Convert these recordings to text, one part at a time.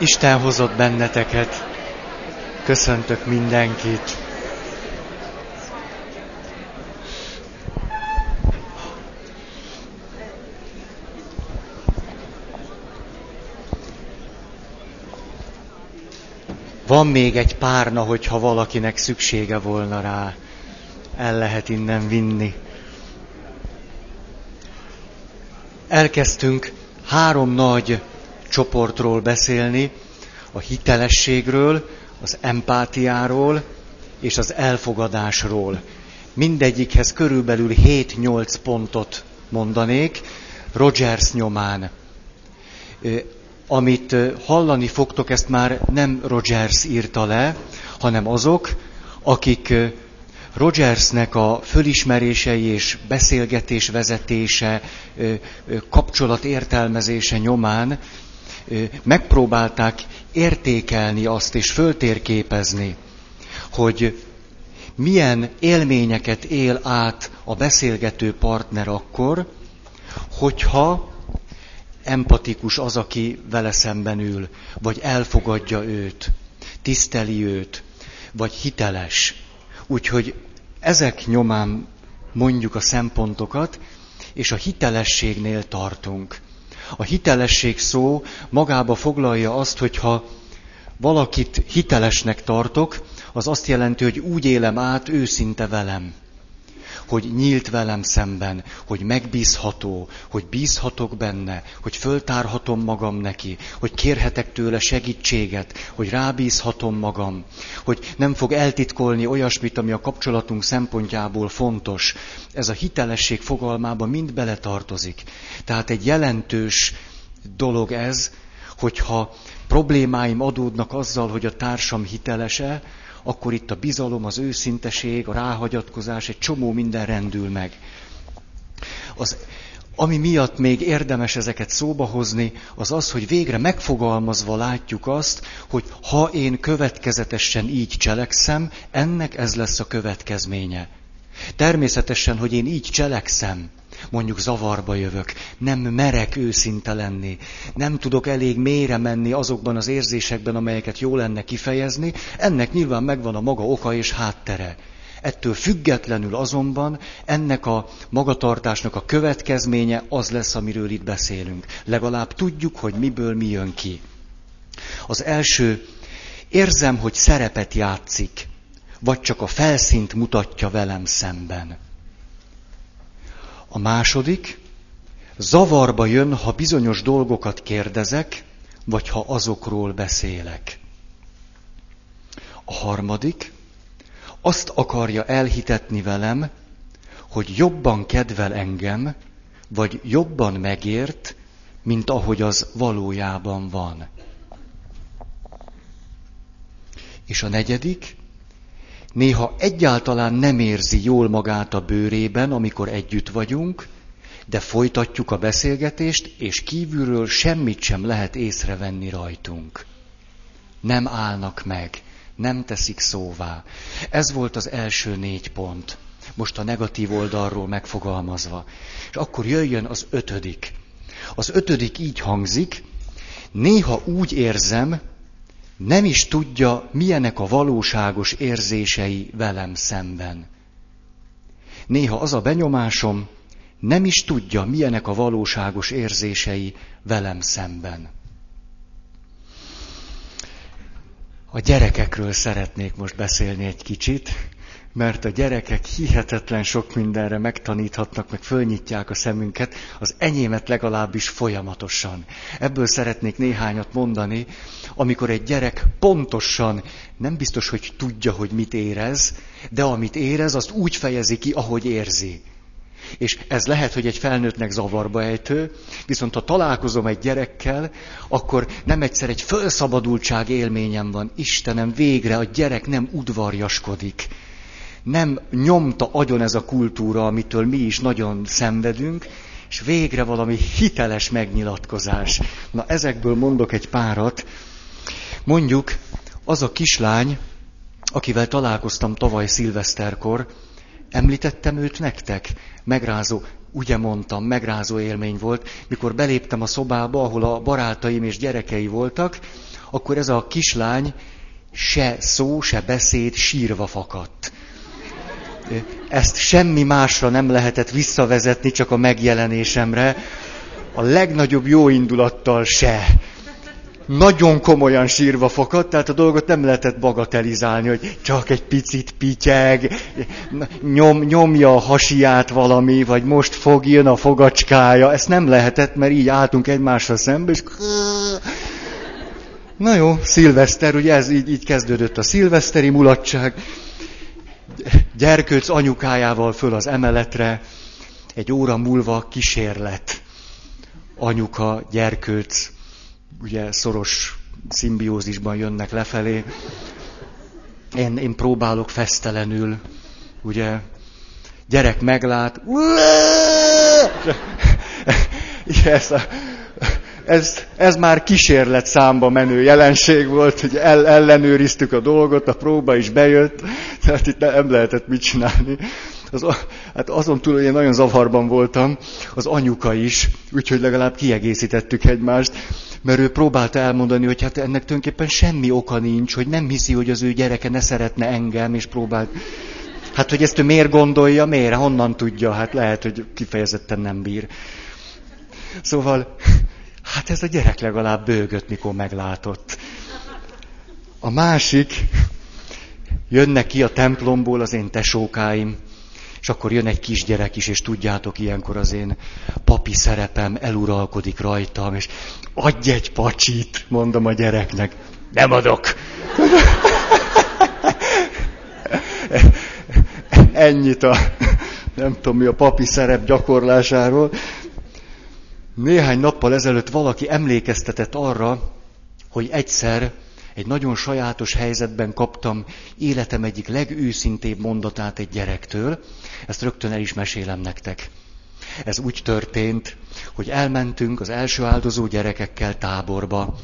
Isten hozott benneteket. Köszöntök mindenkit. Van még egy párna, hogyha valakinek szüksége volna rá. El lehet innen vinni. Elkezdtünk három nagy csoportról beszélni, a hitelességről, az empátiáról és az elfogadásról. Mindegyikhez körülbelül 7-8 pontot mondanék, Rogers nyomán. Amit hallani fogtok, ezt már nem Rogers írta le, hanem azok, akik Rogersnek a fölismerései és beszélgetés vezetése, kapcsolat értelmezése nyomán megpróbálták értékelni azt és föltérképezni, hogy milyen élményeket él át a beszélgető partner akkor, hogyha empatikus az, aki vele szemben ül, vagy elfogadja őt, tiszteli őt, vagy hiteles. Úgyhogy ezek nyomán mondjuk a szempontokat, és a hitelességnél tartunk. A hitelesség szó magába foglalja azt, hogyha valakit hitelesnek tartok, az azt jelenti, hogy úgy élem át őszinte velem hogy nyílt velem szemben, hogy megbízható, hogy bízhatok benne, hogy föltárhatom magam neki, hogy kérhetek tőle segítséget, hogy rábízhatom magam, hogy nem fog eltitkolni olyasmit, ami a kapcsolatunk szempontjából fontos. Ez a hitelesség fogalmába mind beletartozik. Tehát egy jelentős dolog ez, hogyha problémáim adódnak azzal, hogy a társam hitelese, akkor itt a bizalom, az őszinteség, a ráhagyatkozás, egy csomó minden rendül meg. Az, ami miatt még érdemes ezeket szóba hozni, az az, hogy végre megfogalmazva látjuk azt, hogy ha én következetesen így cselekszem, ennek ez lesz a következménye. Természetesen, hogy én így cselekszem, mondjuk zavarba jövök, nem merek őszinte lenni, nem tudok elég mélyre menni azokban az érzésekben, amelyeket jó lenne kifejezni, ennek nyilván megvan a maga oka és háttere. Ettől függetlenül azonban ennek a magatartásnak a következménye az lesz, amiről itt beszélünk. Legalább tudjuk, hogy miből mi jön ki. Az első, érzem, hogy szerepet játszik, vagy csak a felszínt mutatja velem szemben. A második, zavarba jön, ha bizonyos dolgokat kérdezek, vagy ha azokról beszélek. A harmadik, azt akarja elhitetni velem, hogy jobban kedvel engem, vagy jobban megért, mint ahogy az valójában van. És a negyedik, néha egyáltalán nem érzi jól magát a bőrében, amikor együtt vagyunk, de folytatjuk a beszélgetést, és kívülről semmit sem lehet észrevenni rajtunk. Nem állnak meg, nem teszik szóvá. Ez volt az első négy pont, most a negatív oldalról megfogalmazva. És akkor jöjjön az ötödik. Az ötödik így hangzik, néha úgy érzem, nem is tudja, milyenek a valóságos érzései velem szemben. Néha az a benyomásom, nem is tudja, milyenek a valóságos érzései velem szemben. A gyerekekről szeretnék most beszélni egy kicsit, mert a gyerekek hihetetlen sok mindenre megtaníthatnak, meg fölnyitják a szemünket, az enyémet legalábbis folyamatosan. Ebből szeretnék néhányat mondani, amikor egy gyerek pontosan nem biztos, hogy tudja, hogy mit érez, de amit érez, azt úgy fejezi ki, ahogy érzi. És ez lehet, hogy egy felnőttnek zavarba ejtő, viszont ha találkozom egy gyerekkel, akkor nem egyszer egy felszabadultság élményem van. Istenem, végre a gyerek nem udvarjaskodik nem nyomta agyon ez a kultúra, amitől mi is nagyon szenvedünk, és végre valami hiteles megnyilatkozás. Na ezekből mondok egy párat. Mondjuk az a kislány, akivel találkoztam tavaly szilveszterkor, említettem őt nektek? Megrázó, ugye mondtam, megrázó élmény volt, mikor beléptem a szobába, ahol a barátaim és gyerekei voltak, akkor ez a kislány se szó, se beszéd sírva fakadt. Ezt semmi másra nem lehetett visszavezetni, csak a megjelenésemre. A legnagyobb jó indulattal se. Nagyon komolyan sírva fakadt, tehát a dolgot nem lehetett bagatelizálni, hogy csak egy picit pityeg, nyom, nyomja a hasiát valami, vagy most fog, jön a fogacskája. Ezt nem lehetett, mert így álltunk egymással szembe, és Na jó, szilveszter, ugye ez így, így kezdődött a szilveszteri mulatság. Gyerkőc anyukájával föl az emeletre, egy óra múlva kísérlet. Anyuka, gyerkőc, ugye szoros szimbiózisban jönnek lefelé. Én, én próbálok fesztelenül, ugye, gyerek meglát, ez a, ez, ez már kísérlet számba menő jelenség volt, hogy el, ellenőriztük a dolgot, a próba is bejött, tehát itt nem lehetett mit csinálni. Az, hát azon túl, hogy én nagyon zavarban voltam, az anyuka is, úgyhogy legalább kiegészítettük egymást, mert ő próbálta elmondani, hogy hát ennek tulajdonképpen semmi oka nincs, hogy nem hiszi, hogy az ő gyereke ne szeretne engem, és próbált. Hát, hogy ezt ő miért gondolja, miért, honnan tudja, hát lehet, hogy kifejezetten nem bír. Szóval Hát ez a gyerek legalább bőgött, mikor meglátott. A másik, jönnek ki a templomból az én tesókáim, és akkor jön egy kisgyerek is, és tudjátok, ilyenkor az én papi szerepem eluralkodik rajtam, és adj egy pacsit, mondom a gyereknek. Nem adok. Ennyit a, nem tudom mi a papi szerep gyakorlásáról. Néhány nappal ezelőtt valaki emlékeztetett arra, hogy egyszer egy nagyon sajátos helyzetben kaptam életem egyik legőszintébb mondatát egy gyerektől. Ezt rögtön el is mesélem nektek. Ez úgy történt, hogy elmentünk az első áldozó gyerekekkel táborba,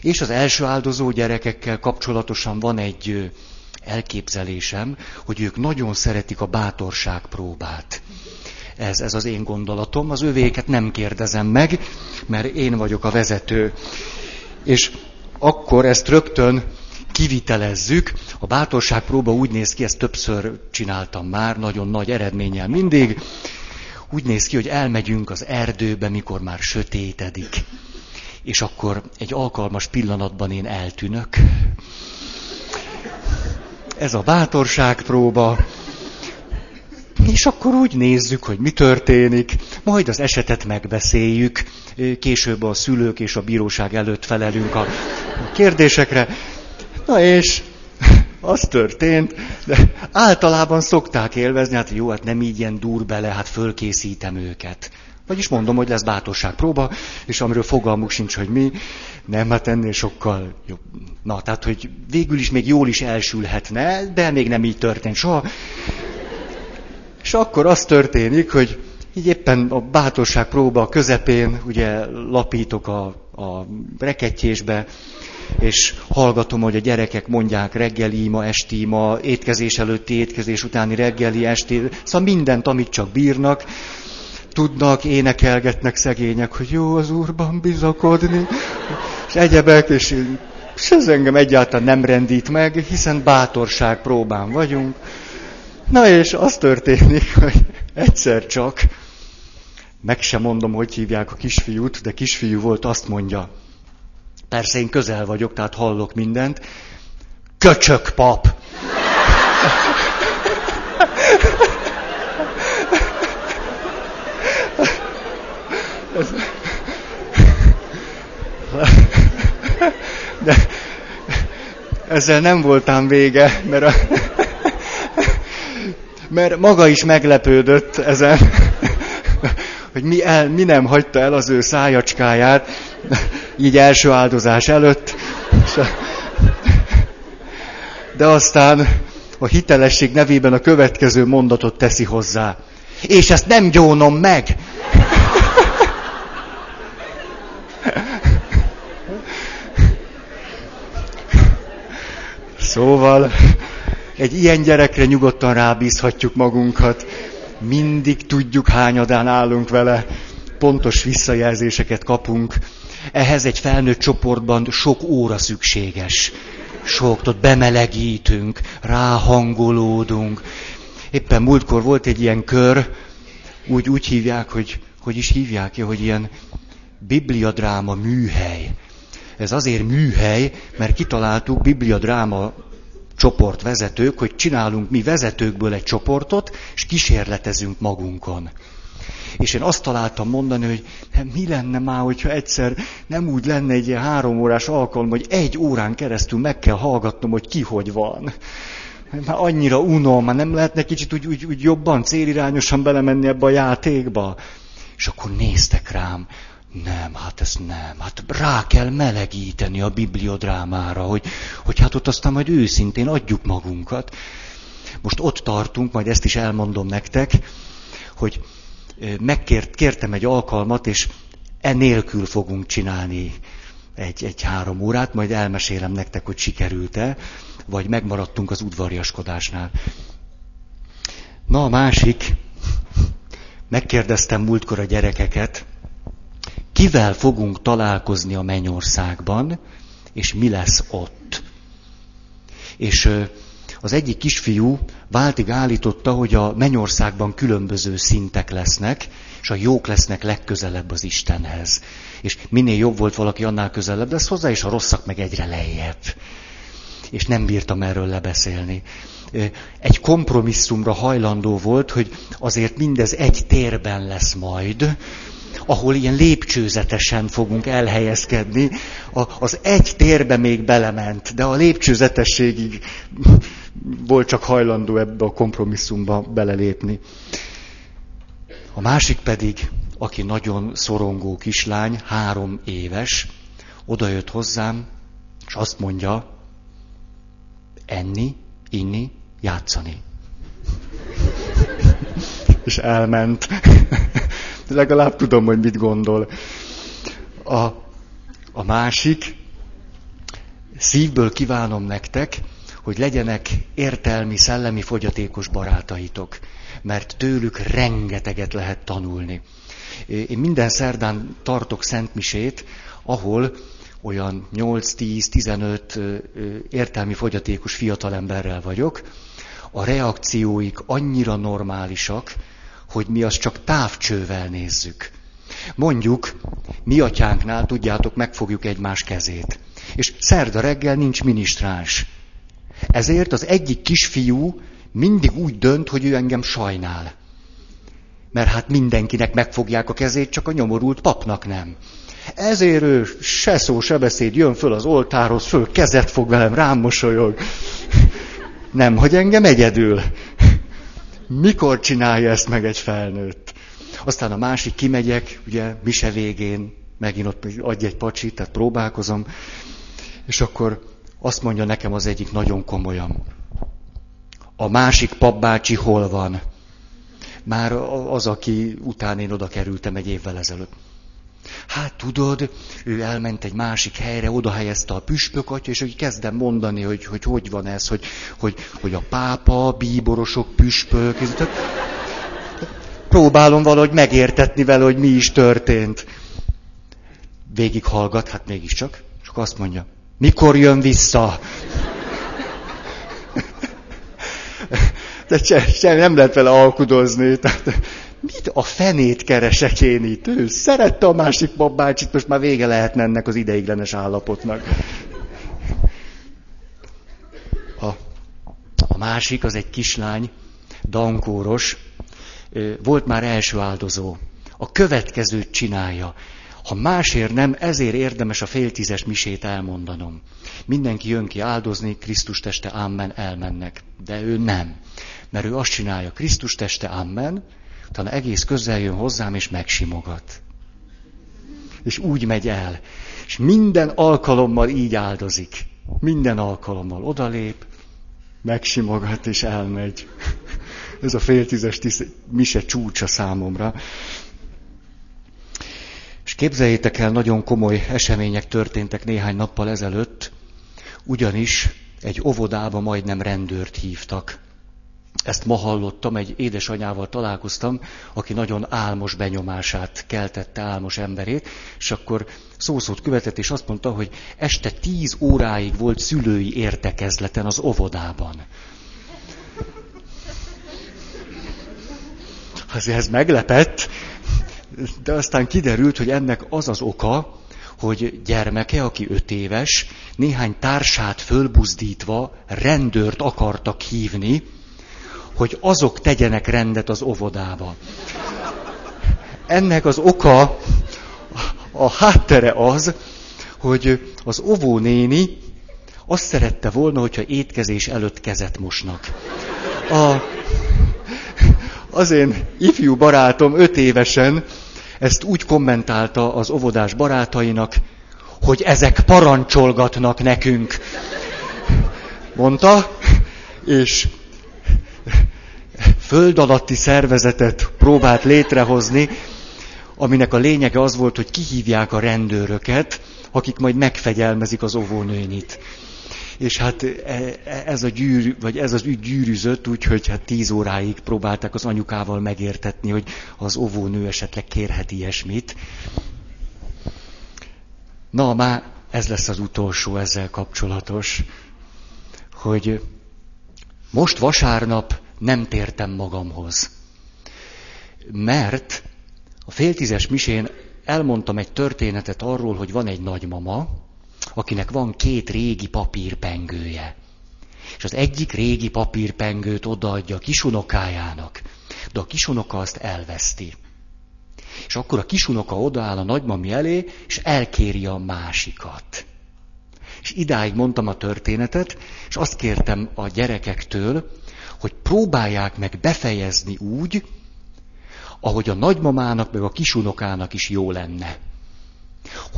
és az első áldozó gyerekekkel kapcsolatosan van egy elképzelésem, hogy ők nagyon szeretik a bátorság próbát. Ez, ez az én gondolatom. Az övéket nem kérdezem meg, mert én vagyok a vezető. És akkor ezt rögtön kivitelezzük. A bátorságpróba úgy néz ki, ezt többször csináltam már, nagyon nagy eredménnyel mindig. Úgy néz ki, hogy elmegyünk az erdőbe, mikor már sötétedik. És akkor egy alkalmas pillanatban én eltűnök. Ez a bátorságpróba. És akkor úgy nézzük, hogy mi történik, majd az esetet megbeszéljük, később a szülők és a bíróság előtt felelünk a kérdésekre. Na és az történt, de általában szokták élvezni, hát jó, hát nem így ilyen dur bele, hát fölkészítem őket. Vagyis mondom, hogy lesz bátorságpróba, és amiről fogalmuk sincs, hogy mi, nem, hát ennél sokkal jobb. Na, tehát, hogy végül is még jól is elsülhetne, de még nem így történt soha. És akkor az történik, hogy így éppen a bátorság próba közepén, ugye lapítok a, a rekettyésbe, és hallgatom, hogy a gyerekek mondják reggeli ma, esti ma, étkezés előtti, étkezés utáni reggeli, esti, szóval mindent, amit csak bírnak, tudnak, énekelgetnek szegények, hogy jó az Úrban bizakodni, és egyebek, és, és ez engem egyáltalán nem rendít meg, hiszen bátorság próbán vagyunk. Na és az történik, hogy egyszer csak, meg sem mondom, hogy hívják a kisfiút, de kisfiú volt, azt mondja, persze én közel vagyok, tehát hallok mindent, köcsök pap. De ezzel nem voltam vége, mert a mert maga is meglepődött ezen, hogy mi, el, mi nem hagyta el az ő szájacskáját, így első áldozás előtt. De aztán a hitelesség nevében a következő mondatot teszi hozzá. És ezt nem gyónom meg! Szóval egy ilyen gyerekre nyugodtan rábízhatjuk magunkat. Mindig tudjuk, hányadán állunk vele. Pontos visszajelzéseket kapunk. ehhez egy felnőtt csoportban sok óra szükséges. Sok, ott bemelegítünk, ráhangolódunk. Éppen múltkor volt egy ilyen kör, úgy, úgy hívják, hogy, hogy is hívják, hogy ilyen bibliadráma műhely. Ez azért műhely, mert kitaláltuk bibliadráma csoportvezetők, hogy csinálunk mi vezetőkből egy csoportot, és kísérletezünk magunkon. És én azt találtam mondani, hogy mi lenne már, hogyha egyszer nem úgy lenne egy ilyen három órás alkalom, hogy egy órán keresztül meg kell hallgatnom, hogy ki hogy van. Már annyira unom, már nem lehetne kicsit úgy, úgy, úgy jobban, célirányosan belemenni ebbe a játékba. És akkor néztek rám, nem, hát ez nem. Hát rá kell melegíteni a bibliodrámára, hogy, hogy hát ott aztán majd őszintén adjuk magunkat. Most ott tartunk, majd ezt is elmondom nektek, hogy megkért, kértem egy alkalmat, és enélkül fogunk csinálni egy, egy három órát, majd elmesélem nektek, hogy sikerült-e, vagy megmaradtunk az udvariaskodásnál. Na a másik, megkérdeztem múltkor a gyerekeket, kivel fogunk találkozni a mennyországban, és mi lesz ott. És az egyik kisfiú váltig állította, hogy a mennyországban különböző szintek lesznek, és a jók lesznek legközelebb az Istenhez. És minél jobb volt valaki, annál közelebb lesz hozzá, és a rosszak meg egyre lejjebb. És nem bírtam erről lebeszélni. Egy kompromisszumra hajlandó volt, hogy azért mindez egy térben lesz majd, ahol ilyen lépcsőzetesen fogunk elhelyezkedni. A, az egy térbe még belement, de a lépcsőzetességig volt csak hajlandó ebbe a kompromisszumba belelépni. A másik pedig, aki nagyon szorongó kislány, három éves, odajött hozzám, és azt mondja, enni, inni, játszani. és elment legalább tudom, hogy mit gondol. A, a másik, szívből kívánom nektek, hogy legyenek értelmi, szellemi fogyatékos barátaitok, mert tőlük rengeteget lehet tanulni. Én minden szerdán tartok szentmisét, ahol olyan 8-10-15 értelmi fogyatékos fiatalemberrel vagyok. A reakcióik annyira normálisak, hogy mi azt csak távcsővel nézzük. Mondjuk, mi atyánknál, tudjátok, megfogjuk egymás kezét. És szerda reggel nincs minisztráns. Ezért az egyik kisfiú mindig úgy dönt, hogy ő engem sajnál. Mert hát mindenkinek megfogják a kezét, csak a nyomorult papnak nem. Ezért ő se szó, se beszéd, jön föl az oltárhoz, föl kezet fog velem, rám mosolyog. Nem, hogy engem egyedül. Mikor csinálja ezt meg egy felnőtt? Aztán a másik kimegyek, ugye, mise végén, megint ott adj egy pacsit, tehát próbálkozom, és akkor azt mondja nekem az egyik nagyon komolyan. A másik papbácsi hol van? Már az, aki után én oda kerültem egy évvel ezelőtt. Hát tudod, ő elment egy másik helyre, oda helyezte a püspök atya, és hogy kezdem mondani, hogy, hogy hogy van ez, hogy, hogy, hogy a pápa, bíborosok, püspök. Próbálom valahogy megértetni vele, hogy mi is történt. Végig hallgat, hát mégiscsak, csak azt mondja, mikor jön vissza? De sem nem lehet vele alkudozni. Tehát mit a fenét keresek én itt? Ő szerette a másik babácsit, most már vége lehetne ennek az ideiglenes állapotnak. A, a másik, az egy kislány, dankóros, volt már első áldozó. A következőt csinálja. Ha másért nem, ezért érdemes a féltízes misét elmondanom. Mindenki jön ki áldozni, Krisztus teste, amen, elmennek. De ő nem. Mert ő azt csinálja, Krisztus teste, amen, utána egész közel jön hozzám, és megsimogat. És úgy megy el. És minden alkalommal így áldozik. Minden alkalommal odalép, megsimogat, és elmegy. Ez a fél tízes tisz, mise csúcsa számomra. És képzeljétek el, nagyon komoly események történtek néhány nappal ezelőtt, ugyanis egy óvodába majdnem rendőrt hívtak. Ezt ma hallottam, egy édesanyával találkoztam, aki nagyon álmos benyomását keltette álmos emberét, és akkor szószót követett, és azt mondta, hogy este tíz óráig volt szülői értekezleten az óvodában. Azért ez meglepett, de aztán kiderült, hogy ennek az az oka, hogy gyermeke, aki öt éves, néhány társát fölbuzdítva rendőrt akartak hívni, hogy azok tegyenek rendet az óvodába. Ennek az oka, a háttere az, hogy az óvónéni azt szerette volna, hogyha étkezés előtt kezet mosnak. A, az én ifjú barátom öt évesen ezt úgy kommentálta az óvodás barátainak, hogy ezek parancsolgatnak nekünk. Mondta, és föld alatti szervezetet próbált létrehozni, aminek a lényege az volt, hogy kihívják a rendőröket, akik majd megfegyelmezik az óvónőnit. És hát e, e, ez a gyűrű, vagy ez az ügy gyűrűzött, úgyhogy hát tíz óráig próbálták az anyukával megértetni, hogy az óvónő esetleg kérhet ilyesmit. Na, már ez lesz az utolsó ezzel kapcsolatos, hogy most vasárnap nem tértem magamhoz. Mert a féltizes misén elmondtam egy történetet arról, hogy van egy nagymama, akinek van két régi papírpengője. És az egyik régi papírpengőt odaadja a kisunokájának, de a kisunoka azt elveszti. És akkor a kisunoka odaáll a nagymami elé, és elkéri a másikat. És idáig mondtam a történetet, és azt kértem a gyerekektől, hogy próbálják meg befejezni úgy, ahogy a nagymamának meg a kisunokának is jó lenne.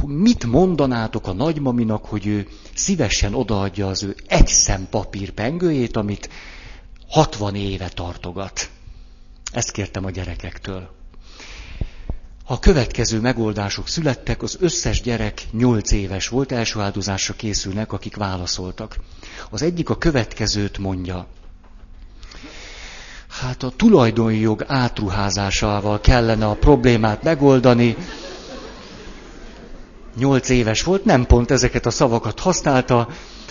Mit mondanátok a nagymaminak, hogy ő szívesen odaadja az ő egy szem papír pengőjét, amit 60 éve tartogat? Ezt kértem a gyerekektől. A következő megoldások születtek, az összes gyerek 8 éves volt, első áldozásra készülnek, akik válaszoltak. Az egyik a következőt mondja. Hát a tulajdonjog átruházásával kellene a problémát megoldani. Nyolc éves volt, nem pont ezeket a szavakat használta,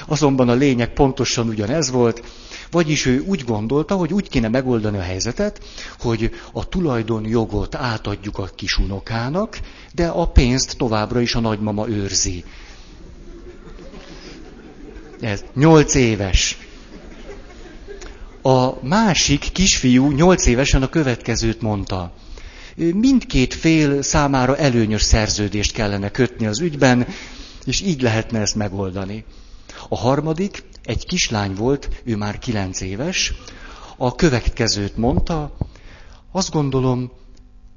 azonban a lényeg pontosan ugyanez volt, vagyis ő úgy gondolta, hogy úgy kéne megoldani a helyzetet, hogy a tulajdonjogot átadjuk a kisunokának, de a pénzt továbbra is a nagymama őrzi. Ez nyolc éves. A másik kisfiú nyolc évesen a következőt mondta. Mindkét fél számára előnyös szerződést kellene kötni az ügyben, és így lehetne ezt megoldani. A harmadik, egy kislány volt, ő már kilenc éves, a következőt mondta, azt gondolom,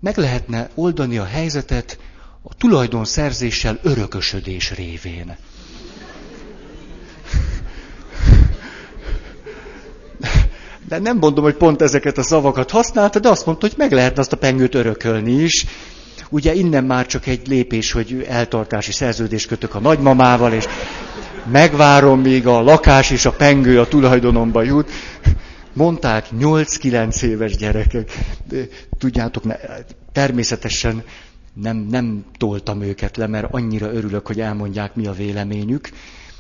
meg lehetne oldani a helyzetet a tulajdonszerzéssel örökösödés révén. De nem mondom, hogy pont ezeket a szavakat használta, de azt mondta, hogy meg lehetne azt a pengőt örökölni is. Ugye innen már csak egy lépés, hogy eltartási szerződést kötök a nagymamával, és megvárom, míg a lakás és a pengő a tulajdonomba jut. Mondták 8-9 éves gyerekek. De, tudjátok, ne, természetesen nem, nem toltam őket le, mert annyira örülök, hogy elmondják, mi a véleményük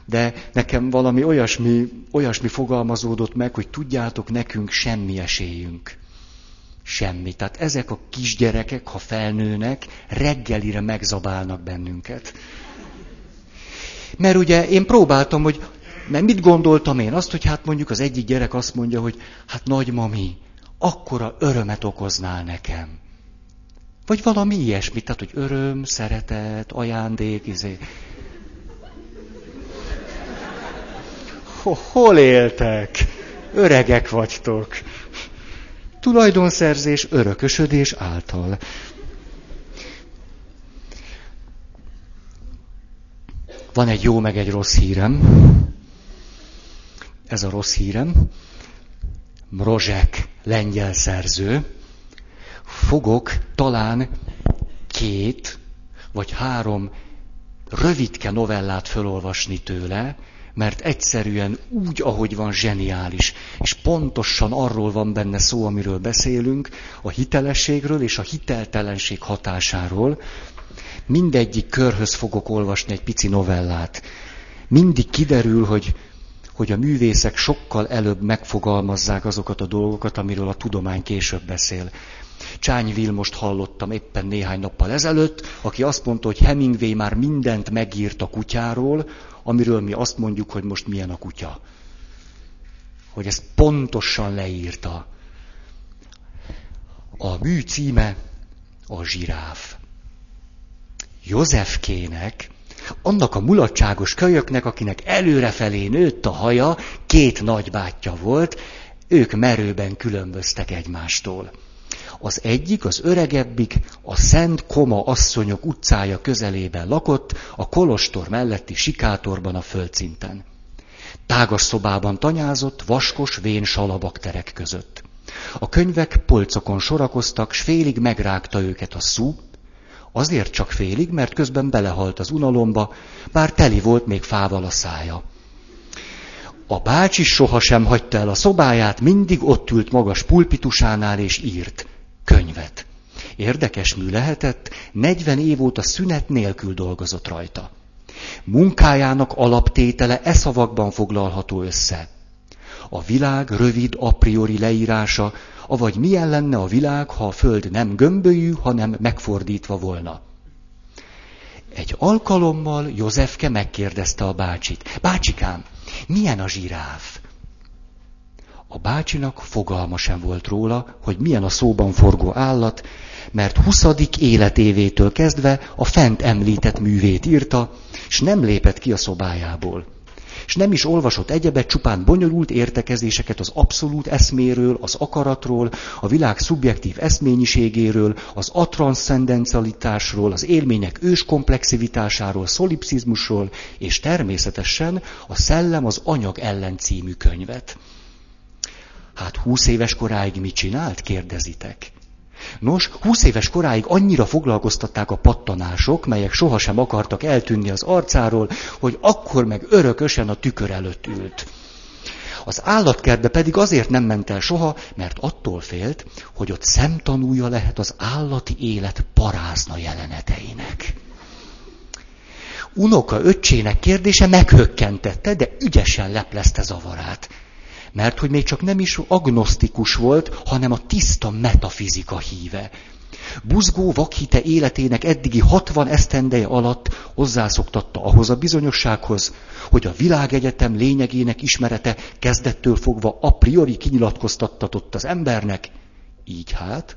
de nekem valami olyasmi, olyasmi fogalmazódott meg, hogy tudjátok, nekünk semmi esélyünk. Semmi. Tehát ezek a kisgyerekek, ha felnőnek, reggelire megzabálnak bennünket. Mert ugye én próbáltam, hogy, mert mit gondoltam én? Azt, hogy hát mondjuk az egyik gyerek azt mondja, hogy hát nagymami, akkora örömet okoznál nekem. Vagy valami ilyesmi, tehát, hogy öröm, szeretet, ajándék, izé. Hol éltek? Öregek vagytok. Tulajdonszerzés örökösödés által. Van egy jó meg egy rossz hírem. Ez a rossz hírem. Mrozsek, lengyel szerző. Fogok talán két vagy három rövidke novellát felolvasni tőle, mert egyszerűen úgy, ahogy van, zseniális. És pontosan arról van benne szó, amiről beszélünk, a hitelességről és a hiteltelenség hatásáról. Mindegyik körhöz fogok olvasni egy pici novellát. Mindig kiderül, hogy, hogy a művészek sokkal előbb megfogalmazzák azokat a dolgokat, amiről a tudomány később beszél. Csány Vilmost hallottam éppen néhány nappal ezelőtt, aki azt mondta, hogy Hemingway már mindent megírt a kutyáról, amiről mi azt mondjuk, hogy most milyen a kutya. Hogy ezt pontosan leírta. A mű címe a zsiráf. Józsefkének, annak a mulatságos kölyöknek, akinek előrefelé nőtt a haja, két nagybátyja volt, ők merőben különböztek egymástól. Az egyik, az öregebbik, a Szent Koma asszonyok utcája közelében lakott, a kolostor melletti sikátorban a földszinten. Tágas szobában tanyázott, vaskos, vén salabakterek között. A könyvek polcokon sorakoztak, s félig megrágta őket a szú, azért csak félig, mert közben belehalt az unalomba, bár teli volt még fával a szája. A bácsi sohasem hagyta el a szobáját, mindig ott ült magas pulpitusánál és írt könyvet. Érdekes mű lehetett, 40 év óta szünet nélkül dolgozott rajta. Munkájának alaptétele e szavakban foglalható össze. A világ rövid a priori leírása, avagy milyen lenne a világ, ha a föld nem gömbölyű, hanem megfordítva volna. Egy alkalommal Józsefke megkérdezte a bácsit. Bácsikám, milyen a zsiráf? A bácsinak fogalma sem volt róla, hogy milyen a szóban forgó állat, mert huszadik életévétől kezdve a fent említett művét írta, és nem lépett ki a szobájából. És nem is olvasott egyebet, csupán bonyolult értekezéseket az abszolút eszméről, az akaratról, a világ szubjektív eszményiségéről, az atranszcendencialitásról, az élmények ős komplexivitásáról, szolipszizmusról, és természetesen a Szellem az anyag ellen című könyvet. Hát húsz éves koráig mit csinált, kérdezitek? Nos, húsz éves koráig annyira foglalkoztatták a pattanások, melyek sohasem akartak eltűnni az arcáról, hogy akkor meg örökösen a tükör előtt ült. Az állatkertbe pedig azért nem ment el soha, mert attól félt, hogy ott szemtanúja lehet az állati élet parázna jeleneteinek. Unoka öccsének kérdése meghökkentette, de ügyesen leplezte zavarát mert hogy még csak nem is agnosztikus volt, hanem a tiszta metafizika híve. Buzgó vakhite életének eddigi 60 esztendeje alatt hozzászoktatta ahhoz a bizonyossághoz, hogy a világegyetem lényegének ismerete kezdettől fogva a priori kinyilatkoztattatott az embernek, így hát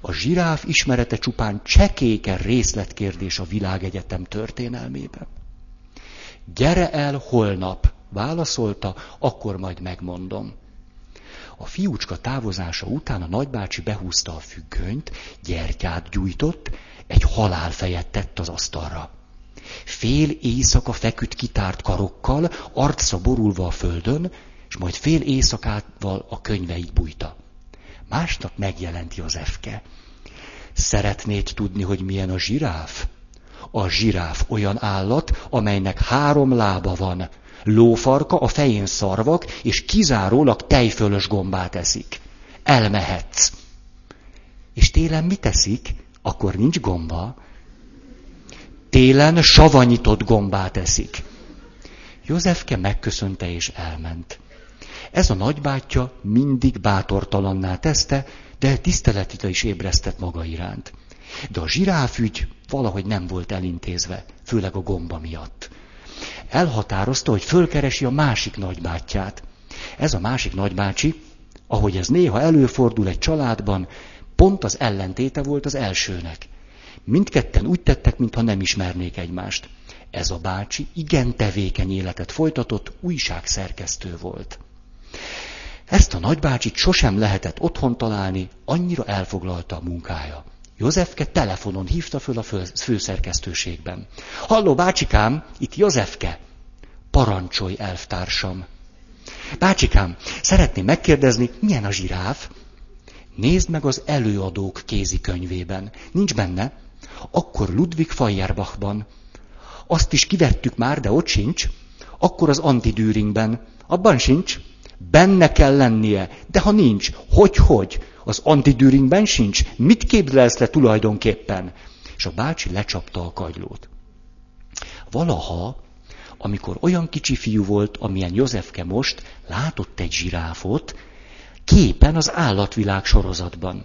a zsiráf ismerete csupán csekéken részletkérdés a világegyetem történelmében. Gyere el holnap, válaszolta, akkor majd megmondom. A fiúcska távozása után a nagybácsi behúzta a függönyt, gyertyát gyújtott, egy halálfejet tett az asztalra. Fél éjszaka feküdt kitárt karokkal, arca borulva a földön, és majd fél éjszakával a könyveit bújta. Másnap megjelenti az efke. Szeretnéd tudni, hogy milyen a zsiráf? A zsiráf olyan állat, amelynek három lába van, lófarka, a fején szarvak, és kizárólag tejfölös gombát eszik. Elmehetsz. És télen mit eszik? Akkor nincs gomba. Télen savanyított gombát eszik. Józsefke megköszönte és elment. Ez a nagybátyja mindig bátortalanná teszte, de tiszteletite is ébresztett maga iránt. De a zsiráfügy valahogy nem volt elintézve, főleg a gomba miatt elhatározta, hogy fölkeresi a másik nagybátyját. Ez a másik nagybácsi, ahogy ez néha előfordul egy családban, pont az ellentéte volt az elsőnek. Mindketten úgy tettek, mintha nem ismernék egymást. Ez a bácsi igen tevékeny életet folytatott, újságszerkesztő volt. Ezt a nagybácsit sosem lehetett otthon találni, annyira elfoglalta a munkája. Józsefke telefonon hívta föl a főszerkesztőségben. Halló, bácsikám, itt Józsefke. Parancsolj, elvtársam. Bácsikám, szeretném megkérdezni, milyen a zsiráf? Nézd meg az előadók kézikönyvében. Nincs benne? Akkor Ludwig Feuerbachban. Azt is kivettük már, de ott sincs. Akkor az antidűringben. Abban sincs. Benne kell lennie. De ha nincs, hogy-hogy? Az antidűringben sincs. Mit képzelsz le tulajdonképpen? És a bácsi lecsapta a kagylót. Valaha, amikor olyan kicsi fiú volt, amilyen Józsefke most, látott egy zsiráfot, képen az állatvilág sorozatban.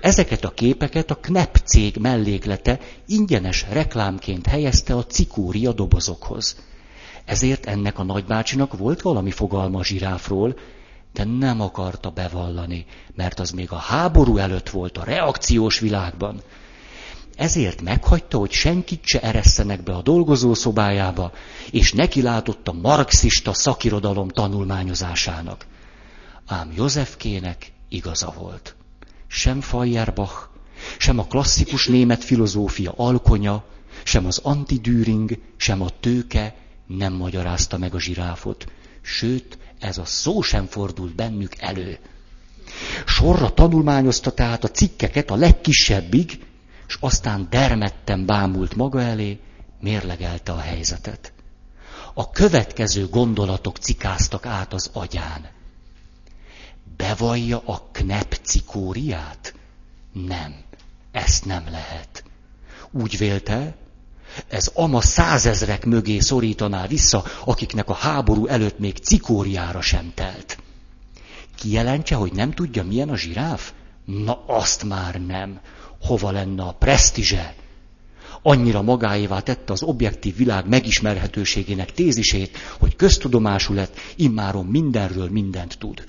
Ezeket a képeket a KNEP cég melléklete ingyenes reklámként helyezte a cikória dobozokhoz. Ezért ennek a nagybácsinak volt valami fogalma a zsiráfról, de nem akarta bevallani, mert az még a háború előtt volt a reakciós világban. Ezért meghagyta, hogy senkit se eresszenek be a dolgozószobájába, és neki látott a marxista szakirodalom tanulmányozásának. Ám Józsefkének igaza volt. Sem Feuerbach, sem a klasszikus német filozófia alkonya, sem az antidűring, sem a tőke nem magyarázta meg a zsiráfot. Sőt, ez a szó sem fordult bennük elő. Sorra tanulmányozta tehát a cikkeket a legkisebbig, és aztán dermedten bámult maga elé, mérlegelte a helyzetet. A következő gondolatok cikáztak át az agyán. Bevallja a knep? Nem, ezt nem lehet. Úgy vélte, ez ama százezrek mögé szorítaná vissza, akiknek a háború előtt még cikóriára sem telt. Kijelentse, hogy nem tudja, milyen a zsiráf? Na, azt már nem. Hova lenne a presztízse? Annyira magáévá tette az objektív világ megismerhetőségének tézisét, hogy köztudomású lett, immáron mindenről mindent tud.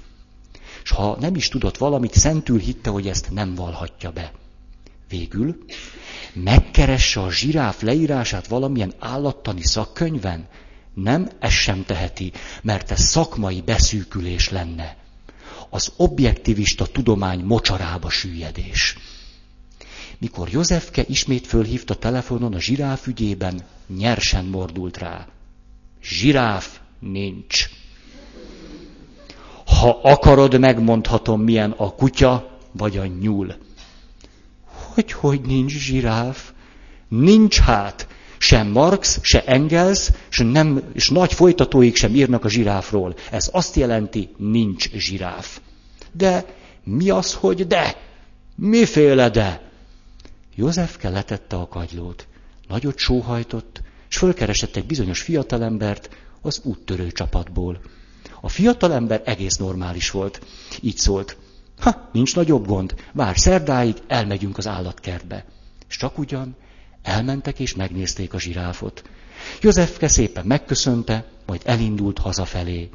És ha nem is tudott valamit, szentül hitte, hogy ezt nem valhatja be. Végül megkeresse a zsiráf leírását valamilyen állattani szakkönyvben? Nem, ez sem teheti, mert ez szakmai beszűkülés lenne. Az objektivista tudomány mocsarába süllyedés. Mikor Józsefke ismét fölhívta telefonon a zsiráf ügyében, nyersen mordult rá. Zsiráf nincs. Ha akarod, megmondhatom, milyen a kutya vagy a nyúl. Hogy, hogy nincs zsiráf? Nincs hát. Sem Marx, se Engels, se nem, és nagy folytatóik sem írnak a zsiráfról. Ez azt jelenti, nincs zsiráf. De mi az, hogy de? Miféle de? Józsefke letette a kagylót. Nagyot sóhajtott, és fölkeresett egy bizonyos fiatalembert az úttörő csapatból. A fiatalember egész normális volt. Így szólt. Ha, nincs nagyobb gond, vár szerdáig, elmegyünk az állatkertbe. És csak ugyan elmentek és megnézték a zsiráfot. Józsefke szépen megköszönte, majd elindult hazafelé.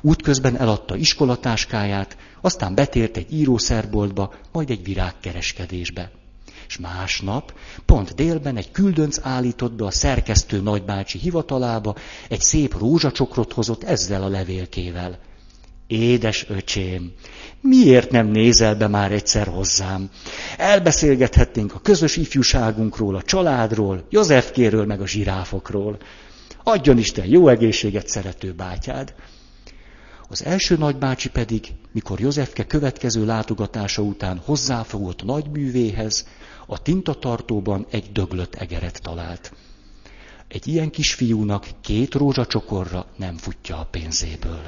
Útközben eladta iskolatáskáját, aztán betért egy írószerboltba, majd egy virágkereskedésbe. És másnap, pont délben egy küldönc állított be a szerkesztő nagybácsi hivatalába, egy szép rózsacsokrot hozott ezzel a levélkével. Édes öcsém, miért nem nézel be már egyszer hozzám? Elbeszélgethetnénk a közös ifjúságunkról, a családról, Józsefkéről, meg a zsiráfokról. Adjon Isten jó egészséget, szerető bátyád. Az első nagybácsi pedig, mikor Józsefke következő látogatása után hozzáfogott nagyművéhez, a tintatartóban egy döglött egeret talált. Egy ilyen kis fiúnak két rózsacsokorra nem futja a pénzéből.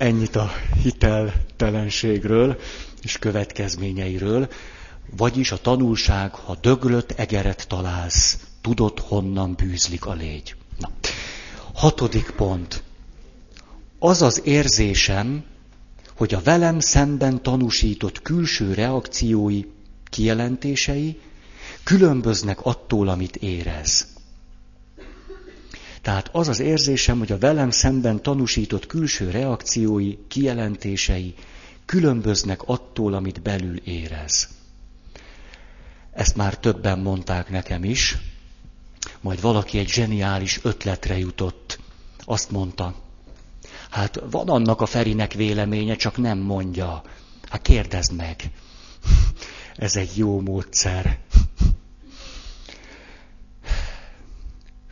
Ennyit a hiteltelenségről és következményeiről. Vagyis a tanulság, ha döglött egeret találsz, tudod, honnan bűzlik a légy. Na. Hatodik pont. Az az érzésem, hogy a velem szemben tanúsított külső reakciói, kijelentései különböznek attól, amit érez. Tehát az az érzésem, hogy a velem szemben tanúsított külső reakciói, kijelentései különböznek attól, amit belül érez. Ezt már többen mondták nekem is, majd valaki egy zseniális ötletre jutott. Azt mondta, hát van annak a Ferinek véleménye, csak nem mondja. Hát kérdezd meg. Ez egy jó módszer.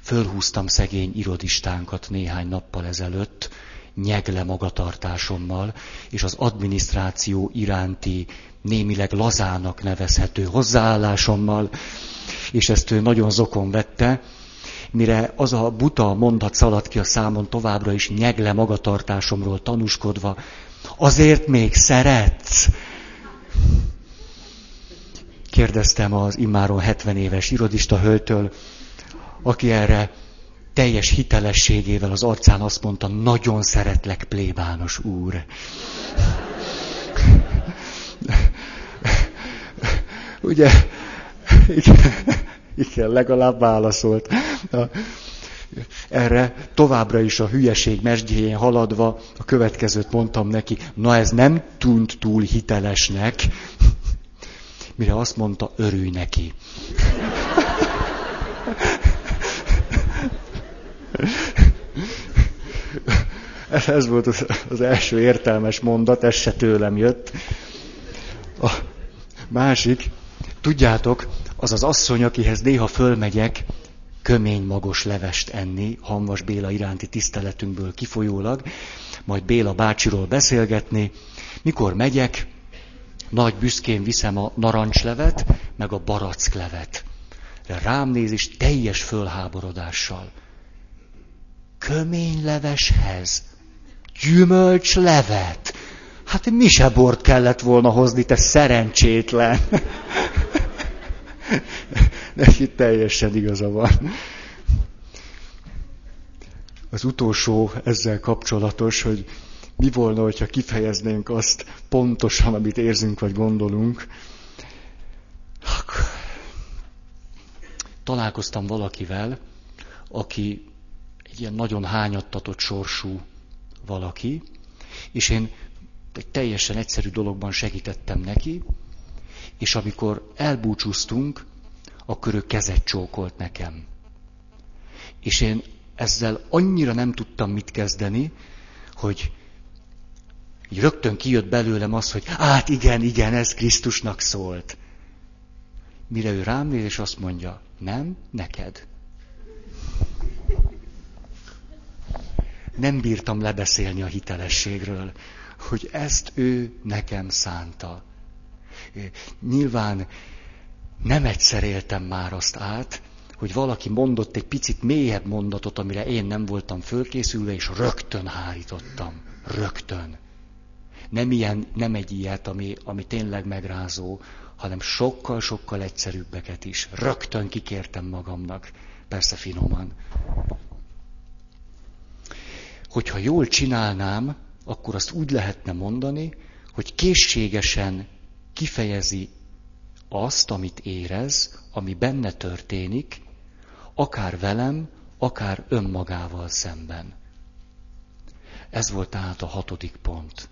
Fölhúztam szegény irodistánkat néhány nappal ezelőtt, nyegle magatartásommal, és az adminisztráció iránti némileg lazának nevezhető hozzáállásommal, és ezt ő nagyon zokon vette, mire az a buta mondat szaladt ki a számon továbbra is nyegle magatartásomról tanúskodva, azért még szeretsz? Kérdeztem az immáron 70 éves irodista hölgytől, aki erre teljes hitelességével az arcán azt mondta, nagyon szeretlek, plébános úr. Ugye, igen, igen, legalább válaszolt. Erre továbbra is a hülyeség mesdjéjén haladva a következőt mondtam neki, na ez nem tűnt túl hitelesnek, mire azt mondta, örülj neki. Ez volt az, első értelmes mondat, ez se tőlem jött. A másik, tudjátok, az az asszony, akihez néha fölmegyek, kömény magos levest enni, Hamvas Béla iránti tiszteletünkből kifolyólag, majd Béla bácsiról beszélgetni. Mikor megyek, nagy büszkén viszem a narancslevet, meg a baracklevet. Rám néz is teljes fölháborodással. Köményleveshez gyümölcslevet. Hát mi se bort kellett volna hozni, te szerencsétlen. Neki teljesen igaza van. Az utolsó ezzel kapcsolatos, hogy mi volna, hogyha kifejeznénk azt pontosan, amit érzünk vagy gondolunk. Találkoztam valakivel, aki egy ilyen nagyon hányattatott sorsú valaki, és én egy teljesen egyszerű dologban segítettem neki, és amikor elbúcsúztunk, akkor ő kezet csókolt nekem. És én ezzel annyira nem tudtam mit kezdeni, hogy így rögtön kijött belőlem az, hogy hát igen, igen, ez Krisztusnak szólt. Mire ő rám néz, és azt mondja, nem, neked. Nem bírtam lebeszélni a hitelességről, hogy ezt ő nekem szánta. Nyilván nem egyszer éltem már azt át, hogy valaki mondott egy picit mélyebb mondatot, amire én nem voltam fölkészülve, és rögtön hárítottam. Rögtön. Nem, ilyen, nem egy ilyet, ami, ami tényleg megrázó, hanem sokkal-sokkal egyszerűbbeket is. Rögtön kikértem magamnak. Persze finoman. Hogyha jól csinálnám, akkor azt úgy lehetne mondani, hogy készségesen kifejezi azt, amit érez, ami benne történik, akár velem, akár önmagával szemben. Ez volt tehát a hatodik pont.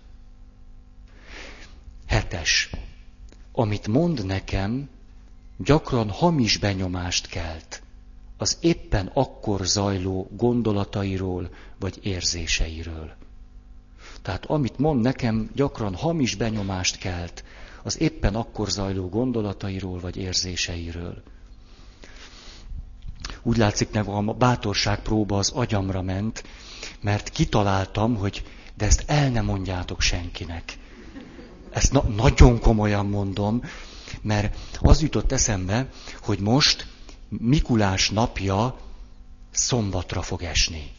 Hetes. Amit mond nekem, gyakran hamis benyomást kelt az éppen akkor zajló gondolatairól vagy érzéseiről. Tehát amit mond nekem, gyakran hamis benyomást kelt az éppen akkor zajló gondolatairól vagy érzéseiről. Úgy látszik, nekem a bátorság próba az agyamra ment, mert kitaláltam, hogy de ezt el nem mondjátok senkinek. Ezt na- nagyon komolyan mondom, mert az jutott eszembe, hogy most Mikulás napja szombatra fog esni.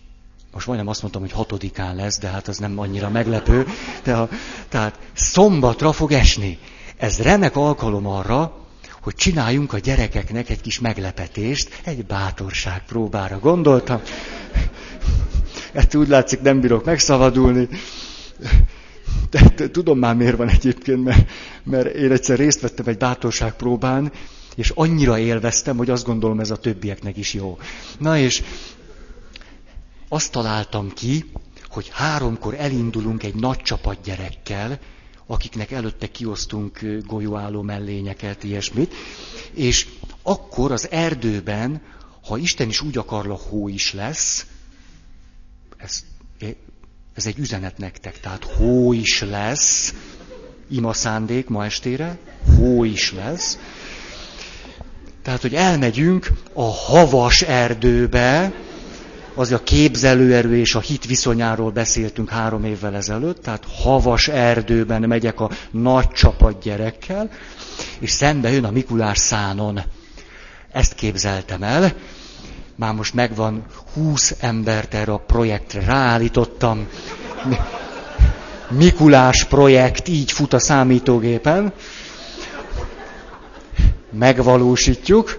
Most majdnem azt mondtam, hogy hatodikán lesz, de hát az nem annyira meglepő. De a, tehát szombatra fog esni. Ez remek alkalom arra, hogy csináljunk a gyerekeknek egy kis meglepetést, egy bátorság próbára gondoltam. Ezt úgy látszik, nem bírok megszabadulni. De tudom már miért van egyébként, mert, mert én egyszer részt vettem egy bátorság próbán, és annyira élveztem, hogy azt gondolom ez a többieknek is jó. Na és azt találtam ki, hogy háromkor elindulunk egy nagy csapat gyerekkel, akiknek előtte kiosztunk golyóálló mellényeket, ilyesmit, és akkor az erdőben, ha Isten is úgy akarla, hó is lesz, ez, ez egy üzenet nektek, tehát hó is lesz, ima szándék ma estére, hó is lesz, tehát, hogy elmegyünk a havas erdőbe, az a képzelőerő és a hit viszonyáról beszéltünk három évvel ezelőtt, tehát havas erdőben megyek a nagy csapat gyerekkel, és szembe jön a Mikulás szánon. Ezt képzeltem el, már most megvan 20 embert erre a projektre ráállítottam. Mikulás projekt így fut a számítógépen. Megvalósítjuk,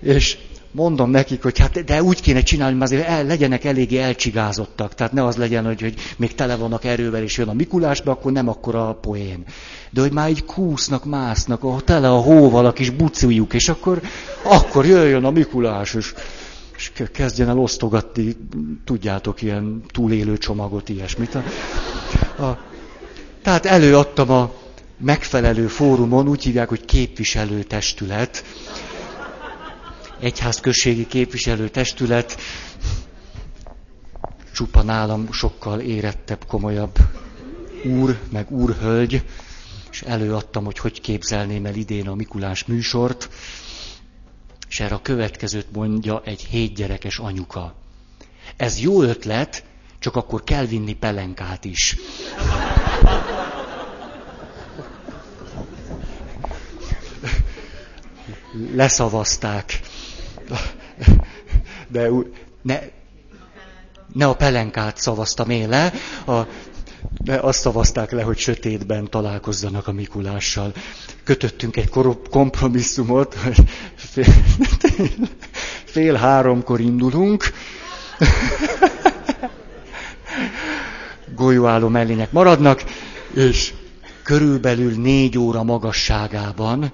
és mondom nekik, hogy hát de úgy kéne csinálni, hogy azért el, legyenek eléggé elcsigázottak. Tehát ne az legyen, hogy, hogy még tele vannak erővel, és jön a Mikulásba, akkor nem akkor a poén. De hogy már így kúsznak, másznak, ahol tele a hóval a kis bucijuk, és akkor, akkor jöjjön a Mikulás, és, és kezdjen el osztogatni, tudjátok, ilyen túlélő csomagot, ilyesmit. A, a, tehát előadtam a megfelelő fórumon, úgy hívják, hogy képviselőtestület, egyházközségi képviselőtestület, csupa nálam sokkal érettebb, komolyabb úr, meg úrhölgy, és előadtam, hogy hogy képzelném el idén a Mikulás műsort, és erre a következőt mondja egy hétgyerekes anyuka. Ez jó ötlet, csak akkor kell vinni pelenkát is. Leszavazták. De ne, ne a pelenkát szavaztam én le, a, de azt szavazták le, hogy sötétben találkozzanak a Mikulással. Kötöttünk egy kompromisszumot, hogy fél, háromkor indulunk, golyóálló mellények maradnak, és körülbelül négy óra magasságában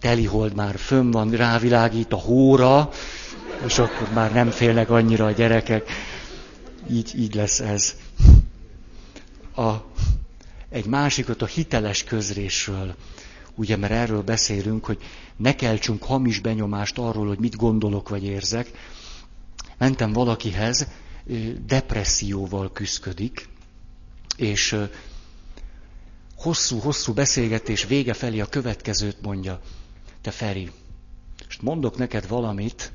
telihold már fönn van, rávilágít a hóra, és akkor már nem félnek annyira a gyerekek. Így, így lesz ez. A, egy másikat a hiteles közrésről. Ugye, mert erről beszélünk, hogy ne keltsünk hamis benyomást arról, hogy mit gondolok vagy érzek. Mentem valakihez, depresszióval küzdik, és hosszú-hosszú beszélgetés vége felé a következőt mondja. Te Feri, most mondok neked valamit,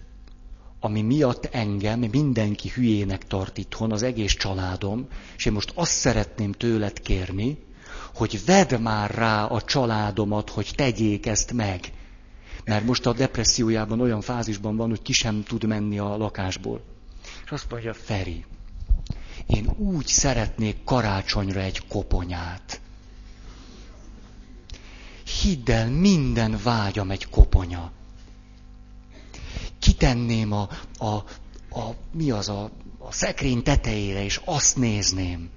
ami miatt engem mindenki hülyének tart itthon, az egész családom, és én most azt szeretném tőled kérni, hogy vedd már rá a családomat, hogy tegyék ezt meg. Mert most a depressziójában olyan fázisban van, hogy ki sem tud menni a lakásból. És azt mondja, Feri, én úgy szeretnék karácsonyra egy koponyát. Hidd el, minden vágyam egy koponya. Kitenném a, a, a mi az a, a szekrény tetejére, és azt nézném,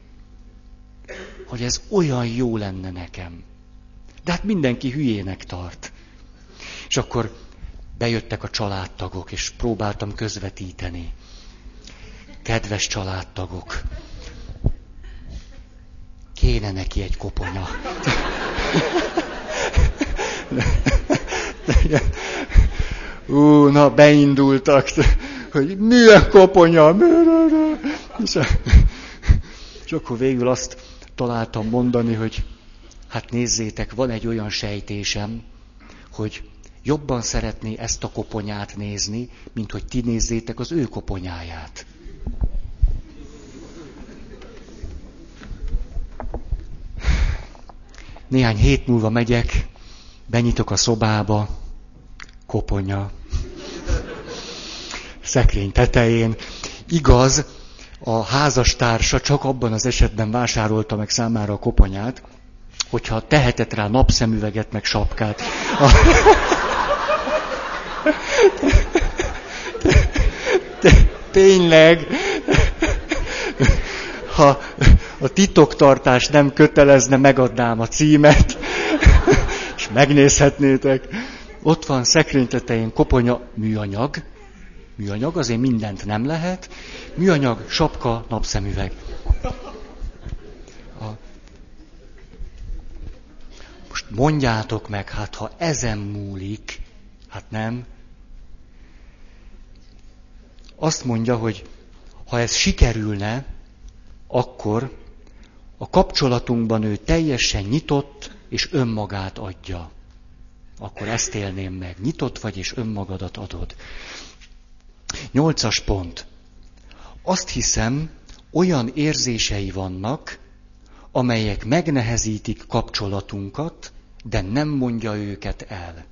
hogy ez olyan jó lenne nekem. De hát mindenki hülyének tart. És akkor bejöttek a családtagok, és próbáltam közvetíteni. Kedves családtagok, kéne neki egy koponya. Ú, na, beindultak, hogy milyen koponya, és, és akkor végül azt találtam mondani, hogy hát nézzétek, van egy olyan sejtésem, hogy jobban szeretné ezt a koponyát nézni, mint hogy ti nézzétek az ő koponyáját. Néhány hét múlva megyek, benyitok a szobába, koponya, szekrény tetején. Igaz, a házastársa csak abban az esetben vásárolta meg számára a koponyát, hogyha tehetett rá napszemüveget, meg sapkát. A... Tényleg, ha a titoktartás nem kötelezne, megadnám a címet, és megnézhetnétek. Ott van szekrény tetején koponya műanyag. Műanyag, azért mindent nem lehet. Műanyag, sapka, napszemüveg. A... Most mondjátok meg, hát ha ezen múlik, hát nem. Azt mondja, hogy ha ez sikerülne, akkor a kapcsolatunkban ő teljesen nyitott és önmagát adja. Akkor ezt élném meg. Nyitott vagy és önmagadat adod. Nyolcas pont. azt hiszem, olyan érzései vannak, amelyek megnehezítik kapcsolatunkat, de nem mondja őket el.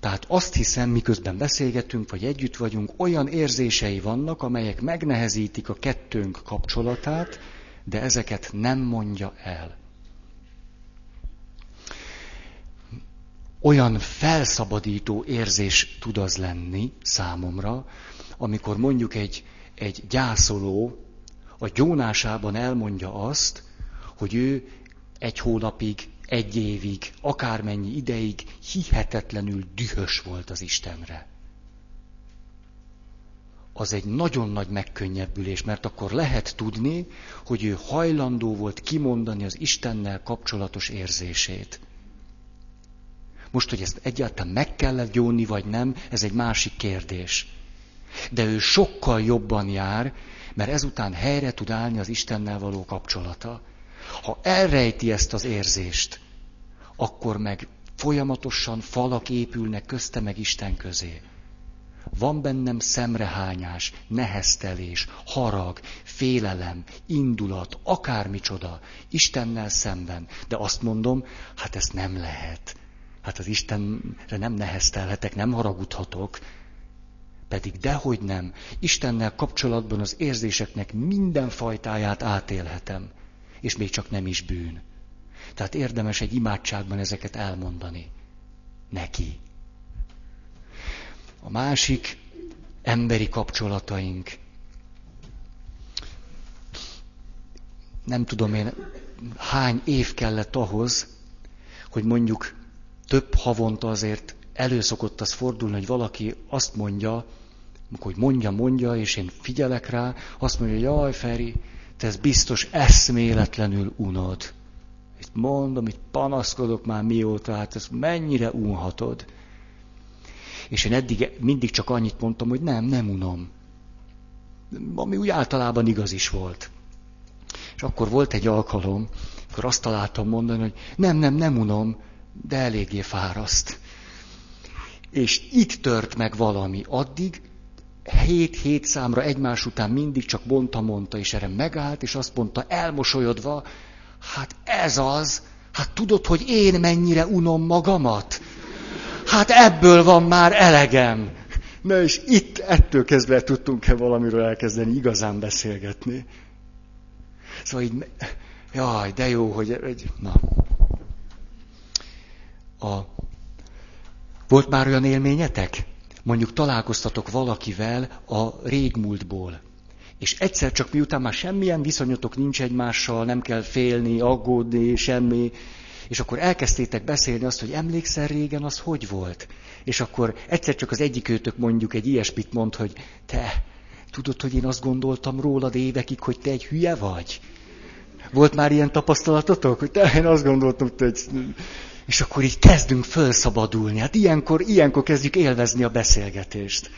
Tehát azt hiszem, miközben beszélgetünk, vagy együtt vagyunk, olyan érzései vannak, amelyek megnehezítik a kettőnk kapcsolatát, de ezeket nem mondja el. Olyan felszabadító érzés tud az lenni számomra, amikor mondjuk egy, egy gyászoló a gyónásában elmondja azt, hogy ő egy hónapig, egy évig, akármennyi ideig hihetetlenül dühös volt az Istenre. Az egy nagyon nagy megkönnyebbülés, mert akkor lehet tudni, hogy ő hajlandó volt kimondani az Istennel kapcsolatos érzését. Most, hogy ezt egyáltalán meg kellett gyónni, vagy nem, ez egy másik kérdés. De ő sokkal jobban jár, mert ezután helyre tud állni az Istennel való kapcsolata. Ha elrejti ezt az érzést, akkor meg folyamatosan falak épülnek közte meg Isten közé. Van bennem szemrehányás, neheztelés, harag, félelem, indulat, akármicsoda, Istennel szemben. De azt mondom, hát ezt nem lehet. Hát az Istenre nem neheztelhetek, nem haragudhatok. Pedig dehogy nem. Istennel kapcsolatban az érzéseknek minden fajtáját átélhetem. És még csak nem is bűn. Tehát érdemes egy imádságban ezeket elmondani. Neki. A másik emberi kapcsolataink. Nem tudom én, hány év kellett ahhoz, hogy mondjuk több havonta azért előszokott az fordulni, hogy valaki azt mondja, hogy mondja, mondja, és én figyelek rá, azt mondja, jaj, Feri, te ez biztos eszméletlenül unod. Itt mondom, itt panaszkodok már mióta, hát ezt mennyire unhatod. És én eddig mindig csak annyit mondtam, hogy nem, nem unom. Ami úgy általában igaz is volt. És akkor volt egy alkalom, akkor azt találtam mondani, hogy nem, nem, nem unom, de eléggé fáraszt. És itt tört meg valami. Addig hét-hét számra egymás után mindig csak mondta, mondta, és erre megállt, és azt mondta, elmosolyodva, hát ez az, hát tudod, hogy én mennyire unom magamat? Hát ebből van már elegem. Na és itt ettől kezdve tudtunk-e valamiről elkezdeni igazán beszélgetni. Szóval így, jaj, de jó, hogy, hogy na. A, volt már olyan élményetek? Mondjuk találkoztatok valakivel a régmúltból. És egyszer csak miután már semmilyen viszonyotok nincs egymással, nem kell félni, aggódni, semmi, és akkor elkezdtétek beszélni azt, hogy emlékszel régen, az hogy volt? És akkor egyszer csak az egyik őtök mondjuk egy ilyesmit mond, hogy te, tudod, hogy én azt gondoltam rólad évekig, hogy te egy hülye vagy? Volt már ilyen tapasztalatotok, hogy te, én azt gondoltam, hogy te egy... És akkor így kezdünk felszabadulni. Hát ilyenkor, ilyenkor kezdjük élvezni a beszélgetést.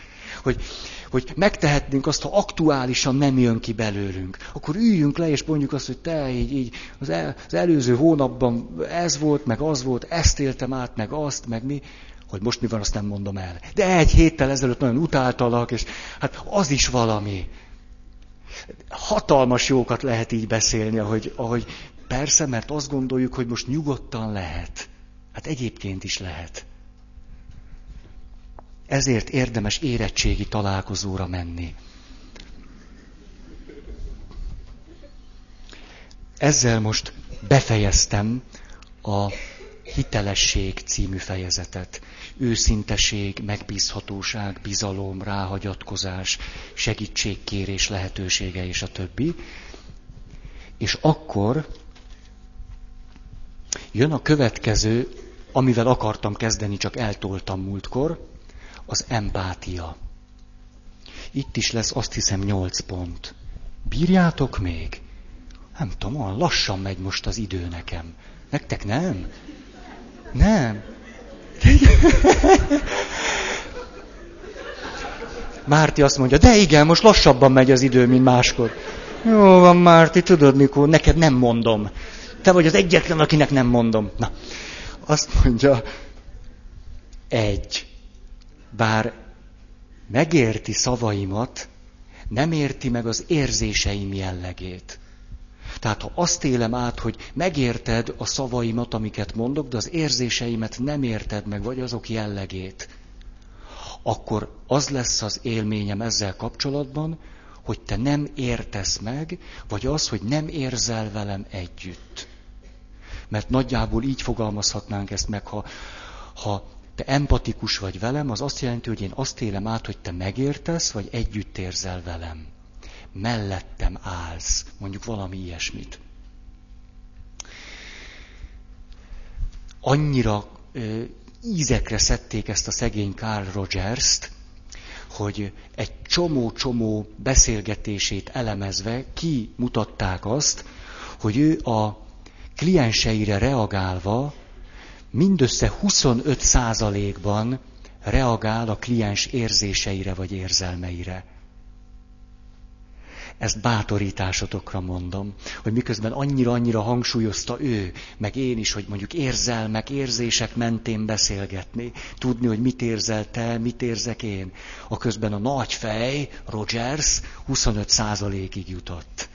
Hogy, hogy megtehetnénk azt, ha aktuálisan nem jön ki belőlünk. Akkor üljünk le, és mondjuk azt, hogy te így, így az, el, az előző hónapban ez volt, meg az volt, ezt éltem át, meg azt, meg mi. Hogy most mi van, azt nem mondom el. De egy héttel ezelőtt nagyon utáltalak, és hát az is valami. Hatalmas jókat lehet így beszélni, ahogy, ahogy persze, mert azt gondoljuk, hogy most nyugodtan lehet. Hát egyébként is lehet. Ezért érdemes érettségi találkozóra menni. Ezzel most befejeztem a hitelesség című fejezetet. Őszinteség, megbízhatóság, bizalom, ráhagyatkozás, segítségkérés lehetősége és a többi. És akkor jön a következő, amivel akartam kezdeni, csak eltoltam múltkor, az empátia. Itt is lesz azt hiszem nyolc pont. Bírjátok még? Nem tudom, olyan lassan megy most az idő nekem. Nektek nem? Nem. Márti azt mondja, de igen, most lassabban megy az idő, mint máskor. Jó van, Márti, tudod mikor, neked nem mondom. Te vagy az egyetlen, akinek nem mondom. Na, azt mondja, egy bár megérti szavaimat, nem érti meg az érzéseim jellegét. Tehát ha azt élem át, hogy megérted a szavaimat, amiket mondok, de az érzéseimet nem érted meg, vagy azok jellegét, akkor az lesz az élményem ezzel kapcsolatban, hogy te nem értesz meg, vagy az, hogy nem érzel velem együtt. Mert nagyjából így fogalmazhatnánk ezt meg, ha, ha te empatikus vagy velem, az azt jelenti, hogy én azt élem át, hogy te megértesz, vagy együtt érzel velem. Mellettem állsz, mondjuk valami ilyesmit. Annyira ö, ízekre szedték ezt a szegény Carl Rogers-t, hogy egy csomó-csomó beszélgetését elemezve kimutatták azt, hogy ő a klienseire reagálva mindössze 25%-ban reagál a kliens érzéseire vagy érzelmeire. Ezt bátorításotokra mondom, hogy miközben annyira-annyira hangsúlyozta ő, meg én is, hogy mondjuk érzelmek, érzések mentén beszélgetni, tudni, hogy mit érzel te, mit érzek én. A közben a nagy fej, Rogers, 25%-ig jutott.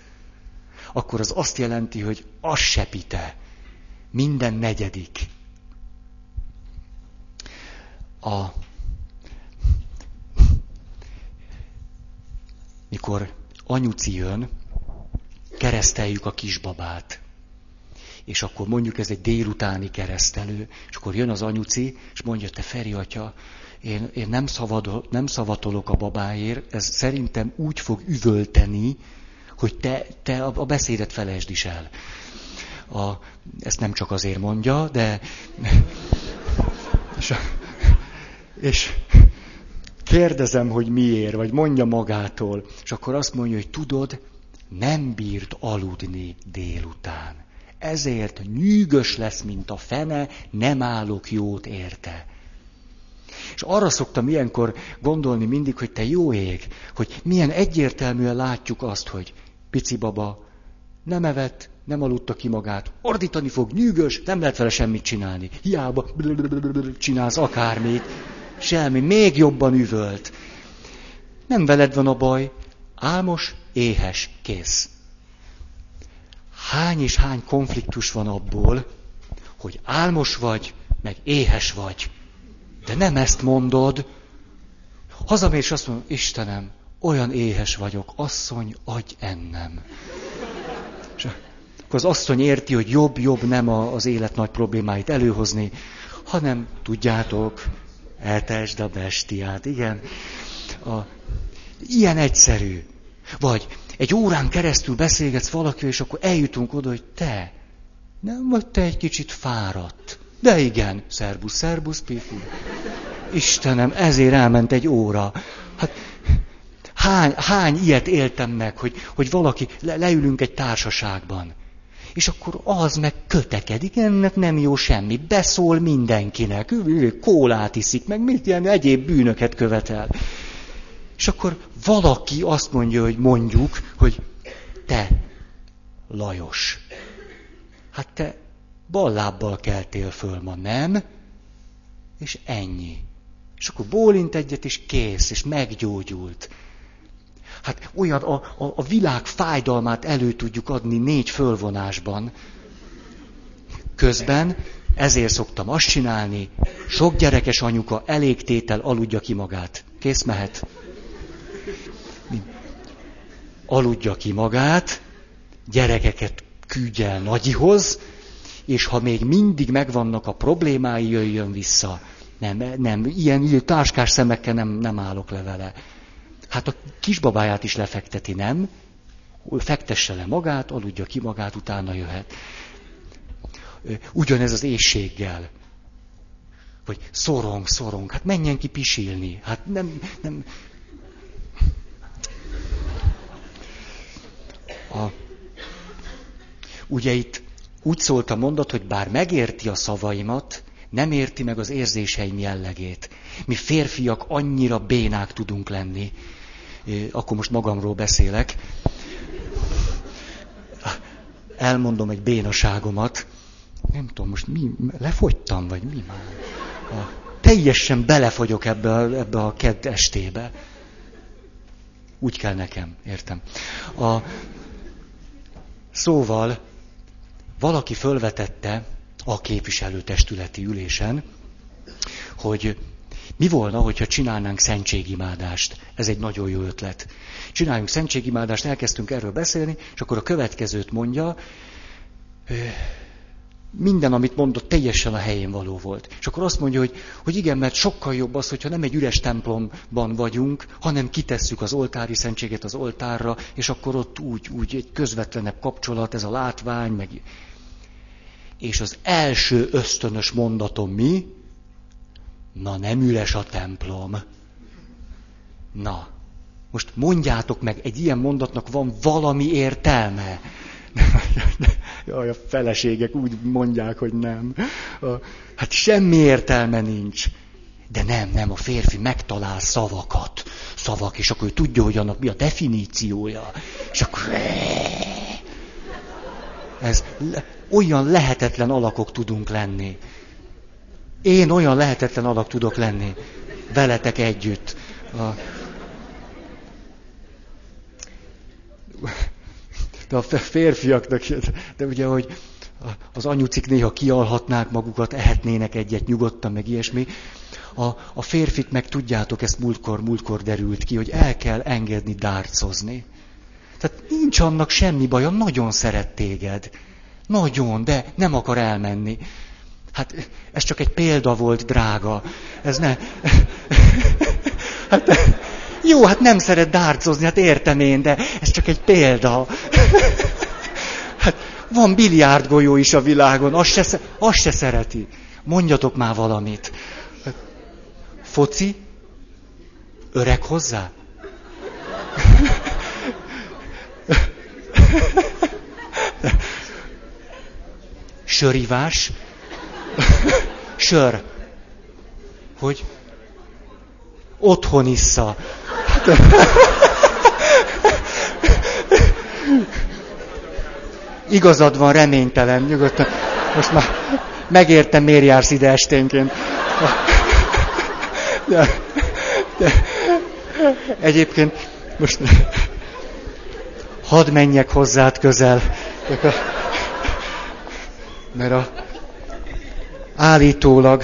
Akkor az azt jelenti, hogy az sepite, minden negyedik. A mikor anyuci jön, kereszteljük a kisbabát. És akkor mondjuk ez egy délutáni keresztelő, és akkor jön az anyuci, és mondja, te Feri atya, én, én nem, szavadol, nem szavatolok a babáért, ez szerintem úgy fog üvölteni, hogy te, te a, beszédet felejtsd is el. A, ezt nem csak azért mondja, de... És, és kérdezem, hogy miért, vagy mondja magától, és akkor azt mondja, hogy tudod, nem bírt aludni délután. Ezért nyűgös lesz, mint a fene, nem állok jót érte. És arra szoktam ilyenkor gondolni mindig, hogy te jó ég, hogy milyen egyértelműen látjuk azt, hogy pici baba nem evett, nem aludta ki magát, ordítani fog, nyűgös, nem lehet vele semmit csinálni. Hiába csinálsz akármit. Semmi, még jobban üvölt. Nem veled van a baj, álmos, éhes, kész. Hány és hány konfliktus van abból, hogy álmos vagy, meg éhes vagy. De nem ezt mondod. Hazamész és azt mondod, Istenem, olyan éhes vagyok, asszony, adj ennem. És akkor az asszony érti, hogy jobb-jobb nem az élet nagy problémáit előhozni, hanem tudjátok, eltesd a bestiát, igen. A, ilyen egyszerű. Vagy egy órán keresztül beszélgetsz valakivel, és akkor eljutunk oda, hogy te, nem vagy te egy kicsit fáradt. De igen, szerbusz, szerbusz, pipu. Istenem, ezért elment egy óra. Hát hány, hány ilyet éltem meg, hogy, hogy valaki, le, leülünk egy társaságban, és akkor az meg kötekedik, ennek nem jó semmi, beszól mindenkinek, kólát iszik, meg mit ilyen egyéb bűnöket követel. És akkor valaki azt mondja, hogy mondjuk, hogy te, Lajos, hát te ballábbal keltél föl ma, nem? És ennyi. És akkor bólint egyet, és kész, és meggyógyult. Hát olyan a, a, a világ fájdalmát elő tudjuk adni négy fölvonásban. Közben ezért szoktam azt csinálni, sok gyerekes anyuka elég tétel aludja ki magát. Kész mehet. Aludja ki magát, gyerekeket küldj el nagyihoz, és ha még mindig megvannak a problémái, jöjjön vissza. Nem, nem, ilyen, ilyen táskás szemekkel nem, nem állok le vele. Hát a kisbabáját is lefekteti, nem? Fektesse le magát, aludja ki magát, utána jöhet. Ugyanez az éjséggel. Vagy szorong, szorong, hát menjen ki pisilni. Hát nem, nem. A, ugye itt úgy szólt a mondat, hogy bár megérti a szavaimat, nem érti meg az érzéseim jellegét. Mi férfiak annyira bénák tudunk lenni, akkor most magamról beszélek, elmondom egy bénaságomat, nem tudom, most mi, lefogytam, vagy mi már? A, teljesen belefogyok ebbe a, ebbe a kedd estébe. Úgy kell nekem, értem. A... Szóval valaki fölvetette a képviselőtestületi ülésen, hogy mi volna, hogyha csinálnánk szentségimádást? Ez egy nagyon jó ötlet. Csináljunk szentségimádást, elkezdtünk erről beszélni, és akkor a következőt mondja, minden, amit mondott, teljesen a helyén való volt. És akkor azt mondja, hogy, hogy igen, mert sokkal jobb az, hogyha nem egy üres templomban vagyunk, hanem kitesszük az oltári szentséget az oltárra, és akkor ott úgy, úgy egy közvetlenebb kapcsolat, ez a látvány, meg... És az első ösztönös mondatom mi? Na, nem üres a templom. Na, most mondjátok meg, egy ilyen mondatnak van valami értelme. Jaj, a feleségek úgy mondják, hogy nem. Hát semmi értelme nincs. De nem, nem, a férfi megtalál szavakat. Szavak, és akkor ő tudja, hogy annak mi a definíciója. És akkor... Ez olyan lehetetlen alakok tudunk lenni. Én olyan lehetetlen alak tudok lenni. Veletek együtt. A... De a férfiaknak, de ugye, hogy az anyucik néha kialhatnák magukat, ehetnének egyet nyugodtan, meg ilyesmi. A, a férfit meg tudjátok, ezt múltkor, múltkor derült ki, hogy el kell engedni dárcozni. Tehát nincs annak semmi baja, nagyon szeret téged. Nagyon, de nem akar elmenni. Hát ez csak egy példa volt, drága. Ez ne... Hát, jó, hát nem szeret dárcozni, hát értem én, de ez csak egy példa. Hát van biliárdgolyó is a világon, azt se, azt se szereti. Mondjatok már valamit. Foci? Öreg hozzá? Sörivás? Sör. Hogy? Otthon issza. Igazad van, reménytelen, nyugodtan. Most már megértem, miért jársz ide esténként. De, de, egyébként most hadd menjek hozzád közel. Mert a, állítólag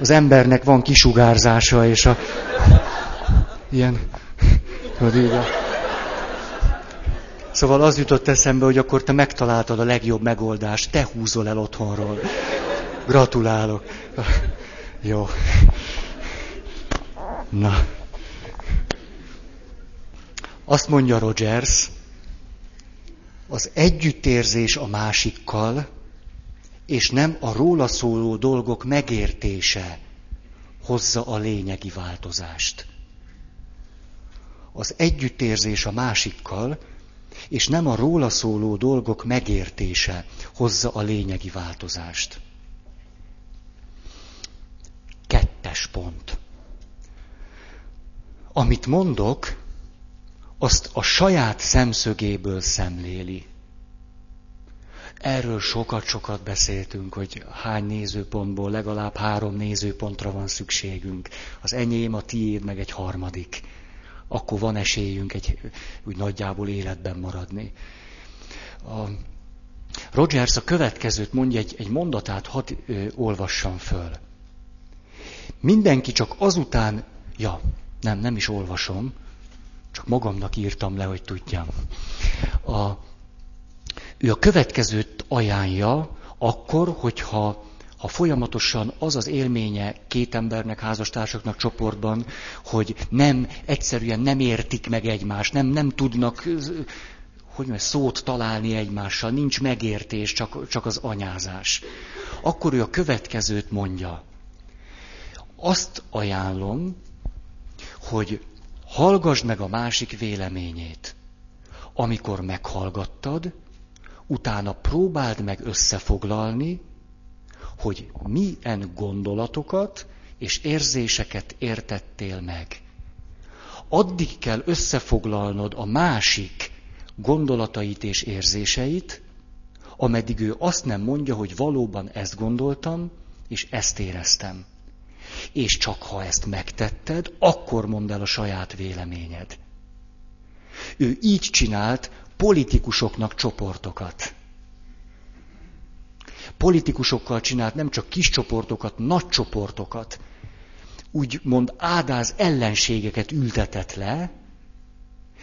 az embernek van kisugárzása, és a ilyen, tudod, Szóval az jutott eszembe, hogy akkor te megtaláltad a legjobb megoldást, te húzol el otthonról. Gratulálok. Jó. Na. Azt mondja Rogers, az együttérzés a másikkal, és nem a róla szóló dolgok megértése hozza a lényegi változást. Az együttérzés a másikkal, és nem a róla szóló dolgok megértése hozza a lényegi változást. Kettes pont. Amit mondok, azt a saját szemszögéből szemléli. Erről sokat-sokat beszéltünk, hogy hány nézőpontból legalább három nézőpontra van szükségünk. Az enyém, a tiéd, meg egy harmadik. Akkor van esélyünk egy úgy nagyjából életben maradni. A Rogers a következőt mondja, egy, egy mondatát hadd ö, olvassam föl. Mindenki csak azután, ja, nem, nem is olvasom, csak magamnak írtam le, hogy tudjam. A, ő a következőt ajánlja, akkor, hogyha ha folyamatosan az az élménye két embernek, házastársaknak csoportban, hogy nem, egyszerűen nem értik meg egymást, nem, nem tudnak hogy mondjam, szót találni egymással, nincs megértés, csak, csak az anyázás. Akkor ő a következőt mondja. Azt ajánlom, hogy hallgassd meg a másik véleményét. Amikor meghallgattad, utána próbáld meg összefoglalni, hogy milyen gondolatokat és érzéseket értettél meg. Addig kell összefoglalnod a másik gondolatait és érzéseit, ameddig ő azt nem mondja, hogy valóban ezt gondoltam, és ezt éreztem. És csak ha ezt megtetted, akkor mondd el a saját véleményed. Ő így csinált politikusoknak csoportokat. Politikusokkal csinált nem csak kis csoportokat, nagy csoportokat. Úgymond ádáz ellenségeket ültetett le,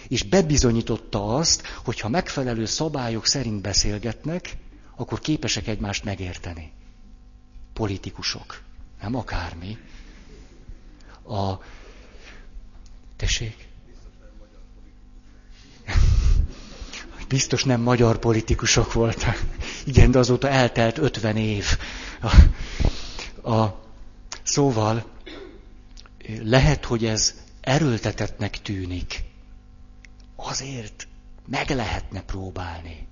és bebizonyította azt, hogy ha megfelelő szabályok szerint beszélgetnek, akkor képesek egymást megérteni. Politikusok, nem akármi. A... Tessék? Biztos nem magyar politikusok voltak. Igen, de azóta eltelt 50 év. A, a, szóval lehet, hogy ez erőltetetnek tűnik. Azért meg lehetne próbálni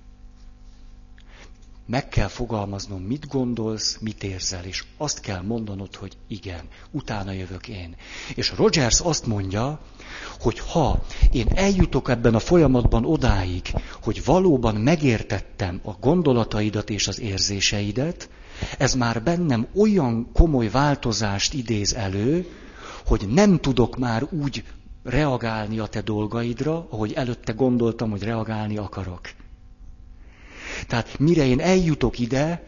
meg kell fogalmaznom, mit gondolsz, mit érzel, és azt kell mondanod, hogy igen, utána jövök én. És Rogers azt mondja, hogy ha én eljutok ebben a folyamatban odáig, hogy valóban megértettem a gondolataidat és az érzéseidet, ez már bennem olyan komoly változást idéz elő, hogy nem tudok már úgy reagálni a te dolgaidra, ahogy előtte gondoltam, hogy reagálni akarok. Tehát mire én eljutok ide,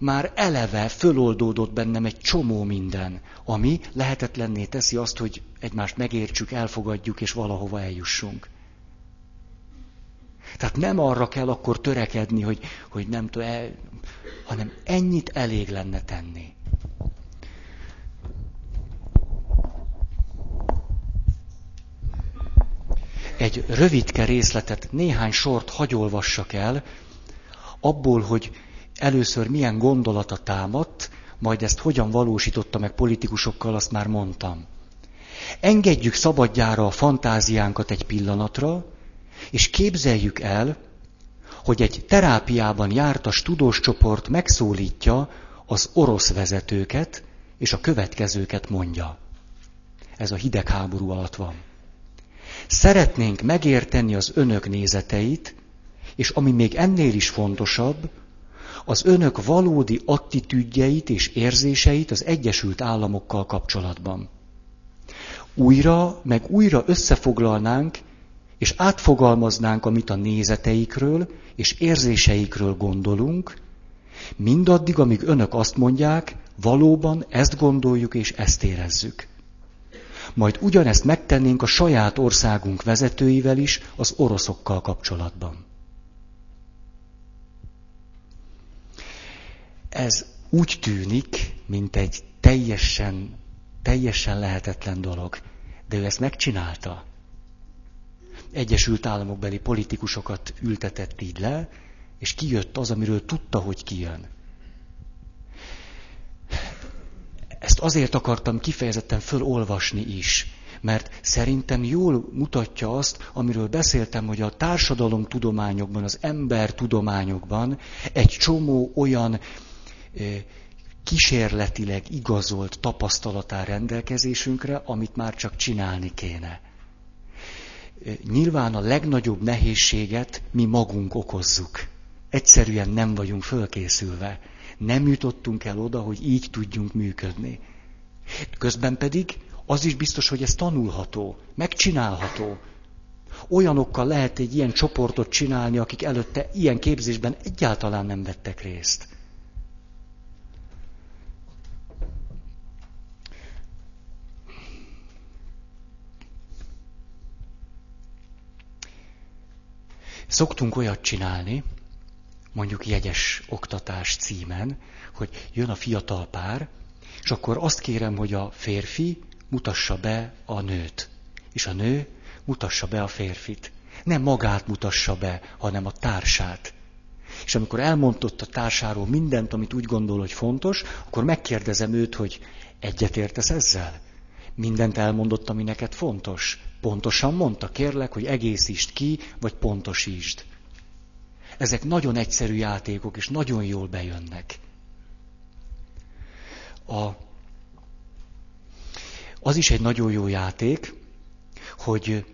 már eleve föloldódott bennem egy csomó minden, ami lehetetlenné teszi azt, hogy egymást megértsük, elfogadjuk és valahova eljussunk. Tehát nem arra kell akkor törekedni, hogy, hogy nem tudom, hanem ennyit elég lenne tenni. Egy rövidke részletet, néhány sort hagyolvassak el, abból, hogy először milyen gondolata támadt, majd ezt hogyan valósította meg politikusokkal, azt már mondtam. Engedjük szabadjára a fantáziánkat egy pillanatra, és képzeljük el, hogy egy terápiában jártas tudós csoport megszólítja az orosz vezetőket, és a következőket mondja. Ez a hidegháború alatt van. Szeretnénk megérteni az önök nézeteit, és ami még ennél is fontosabb, az önök valódi attitűdjeit és érzéseit az Egyesült Államokkal kapcsolatban. Újra, meg újra összefoglalnánk, és átfogalmaznánk, amit a nézeteikről és érzéseikről gondolunk, mindaddig, amíg önök azt mondják, valóban ezt gondoljuk és ezt érezzük. Majd ugyanezt megtennénk a saját országunk vezetőivel is az oroszokkal kapcsolatban. Ez úgy tűnik, mint egy teljesen, teljesen lehetetlen dolog. De ő ezt megcsinálta. Egyesült Államokbeli politikusokat ültetett így le, és kijött az, amiről tudta, hogy kijön. Ezt azért akartam kifejezetten fölolvasni is, mert szerintem jól mutatja azt, amiről beszéltem, hogy a társadalomtudományokban, az embertudományokban egy csomó olyan kísérletileg igazolt tapasztalatá rendelkezésünkre, amit már csak csinálni kéne. Nyilván a legnagyobb nehézséget mi magunk okozzuk. Egyszerűen nem vagyunk fölkészülve. Nem jutottunk el oda, hogy így tudjunk működni. Közben pedig az is biztos, hogy ez tanulható, megcsinálható. Olyanokkal lehet egy ilyen csoportot csinálni, akik előtte ilyen képzésben egyáltalán nem vettek részt. Szoktunk olyat csinálni, mondjuk jegyes oktatás címen, hogy jön a fiatal pár, és akkor azt kérem, hogy a férfi mutassa be a nőt, és a nő mutassa be a férfit. Nem magát mutassa be, hanem a társát. És amikor elmondott a társáról mindent, amit úgy gondol, hogy fontos, akkor megkérdezem őt, hogy egyetértesz ezzel? Mindent elmondott, ami neked fontos? Pontosan mondta, kérlek, hogy egészítsd ki, vagy pontosítsd. Ezek nagyon egyszerű játékok, és nagyon jól bejönnek. A, az is egy nagyon jó játék, hogy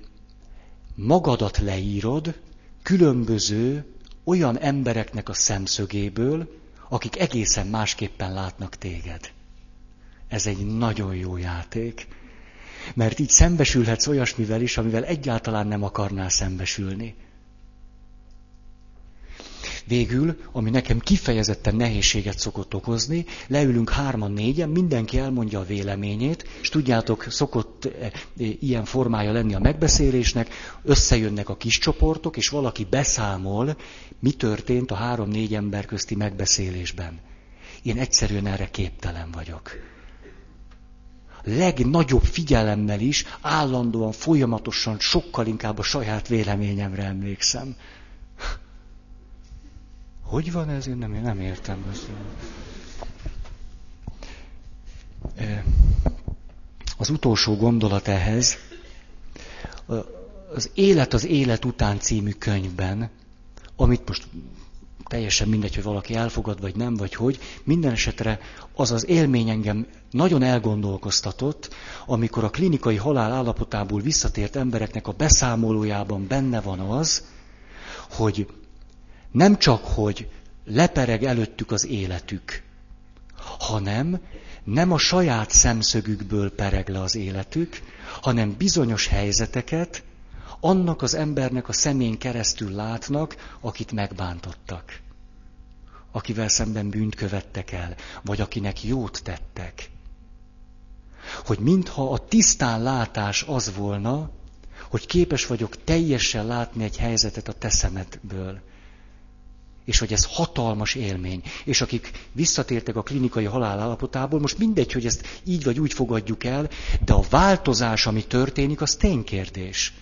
magadat leírod különböző olyan embereknek a szemszögéből, akik egészen másképpen látnak téged. Ez egy nagyon jó játék Mert így szembesülhetsz olyasmivel is, amivel egyáltalán nem akarnál szembesülni. Végül, ami nekem kifejezetten nehézséget szokott okozni, leülünk hárman, négyen, mindenki elmondja a véleményét, és tudjátok, szokott e, e, ilyen formája lenni a megbeszélésnek, összejönnek a kis csoportok, és valaki beszámol, mi történt a három-négy ember közti megbeszélésben. Én egyszerűen erre képtelen vagyok. Legnagyobb figyelemmel is, állandóan, folyamatosan, sokkal inkább a saját véleményemre emlékszem. Hogy van ez? Én nem, nem értem ezt. Az utolsó gondolat ehhez, az Élet az élet után című könyvben, amit most teljesen mindegy, hogy valaki elfogad, vagy nem, vagy hogy, minden esetre az az élmény engem nagyon elgondolkoztatott, amikor a klinikai halál állapotából visszatért embereknek a beszámolójában benne van az, hogy nem csak, hogy lepereg előttük az életük, hanem nem a saját szemszögükből pereg le az életük, hanem bizonyos helyzeteket annak az embernek a szemén keresztül látnak, akit megbántottak, akivel szemben bűnt követtek el, vagy akinek jót tettek. Hogy mintha a tisztán látás az volna, hogy képes vagyok teljesen látni egy helyzetet a te szemedből és hogy ez hatalmas élmény. És akik visszatértek a klinikai halál állapotából, most mindegy, hogy ezt így vagy úgy fogadjuk el, de a változás, ami történik, az ténykérdés.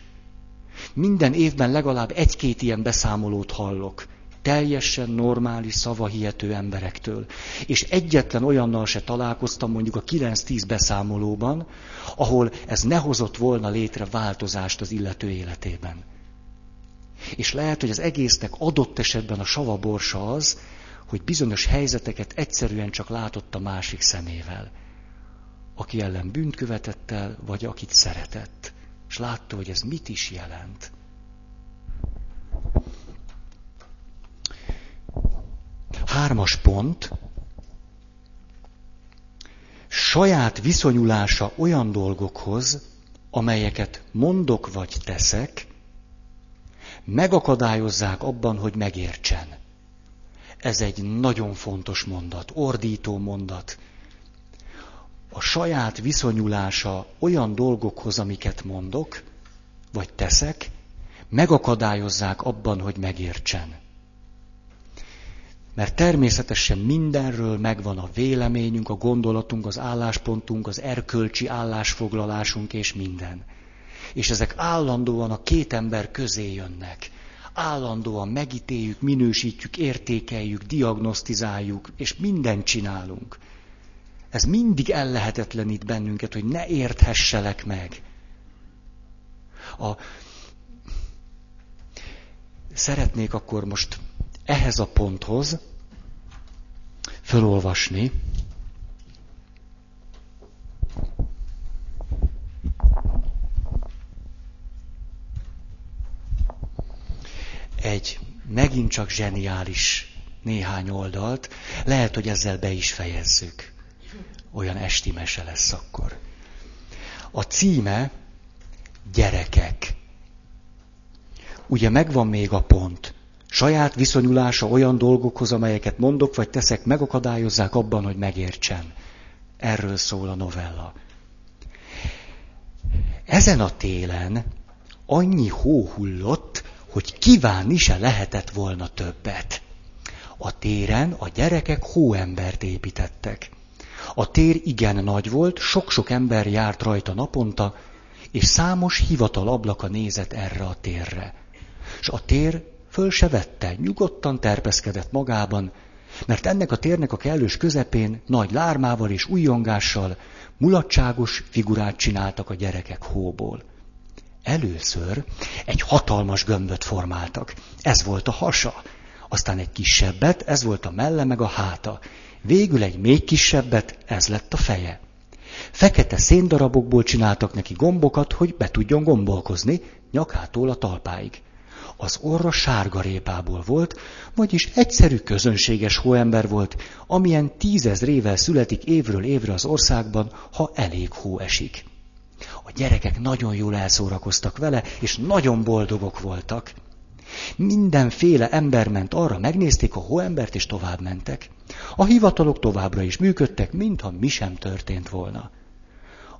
Minden évben legalább egy-két ilyen beszámolót hallok. Teljesen normális, szavahihető emberektől. És egyetlen olyannal se találkoztam mondjuk a 9-10 beszámolóban, ahol ez ne hozott volna létre változást az illető életében. És lehet, hogy az egésznek adott esetben a sava borsa az, hogy bizonyos helyzeteket egyszerűen csak látott a másik szemével. Aki ellen bűnt követett el, vagy akit szeretett. És látta, hogy ez mit is jelent. Hármas pont. Saját viszonyulása olyan dolgokhoz, amelyeket mondok vagy teszek, megakadályozzák abban, hogy megértsen. Ez egy nagyon fontos mondat, ordító mondat. A saját viszonyulása olyan dolgokhoz, amiket mondok, vagy teszek, megakadályozzák abban, hogy megértsen. Mert természetesen mindenről megvan a véleményünk, a gondolatunk, az álláspontunk, az erkölcsi állásfoglalásunk és minden és ezek állandóan a két ember közé jönnek. Állandóan megítéljük, minősítjük, értékeljük, diagnosztizáljuk, és mindent csinálunk. Ez mindig ellehetetlenít bennünket, hogy ne érthesselek meg. A... Szeretnék akkor most ehhez a ponthoz fölolvasni egy megint csak zseniális néhány oldalt, lehet, hogy ezzel be is fejezzük. Olyan esti mese lesz akkor. A címe gyerekek. Ugye megvan még a pont. Saját viszonyulása olyan dolgokhoz, amelyeket mondok vagy teszek, megakadályozzák abban, hogy megértsen. Erről szól a novella. Ezen a télen annyi hó hullott, hogy kívánni se lehetett volna többet. A téren a gyerekek hóembert építettek. A tér igen nagy volt, sok-sok ember járt rajta naponta, és számos hivatal ablaka nézett erre a térre. És a tér föl se vette, nyugodtan terpeszkedett magában, mert ennek a térnek a kellős közepén nagy lármával és újongással mulatságos figurát csináltak a gyerekek hóból. Először egy hatalmas gömböt formáltak. Ez volt a hasa. Aztán egy kisebbet, ez volt a melle meg a háta. Végül egy még kisebbet, ez lett a feje. Fekete széndarabokból csináltak neki gombokat, hogy be tudjon gombolkozni, nyakától a talpáig. Az orra sárga répából volt, vagyis egyszerű közönséges hóember volt, amilyen tízezrével születik évről évre az országban, ha elég hó esik. A gyerekek nagyon jól elszórakoztak vele, és nagyon boldogok voltak. Mindenféle ember ment arra, megnézték a hóembert, és tovább mentek. A hivatalok továbbra is működtek, mintha mi sem történt volna.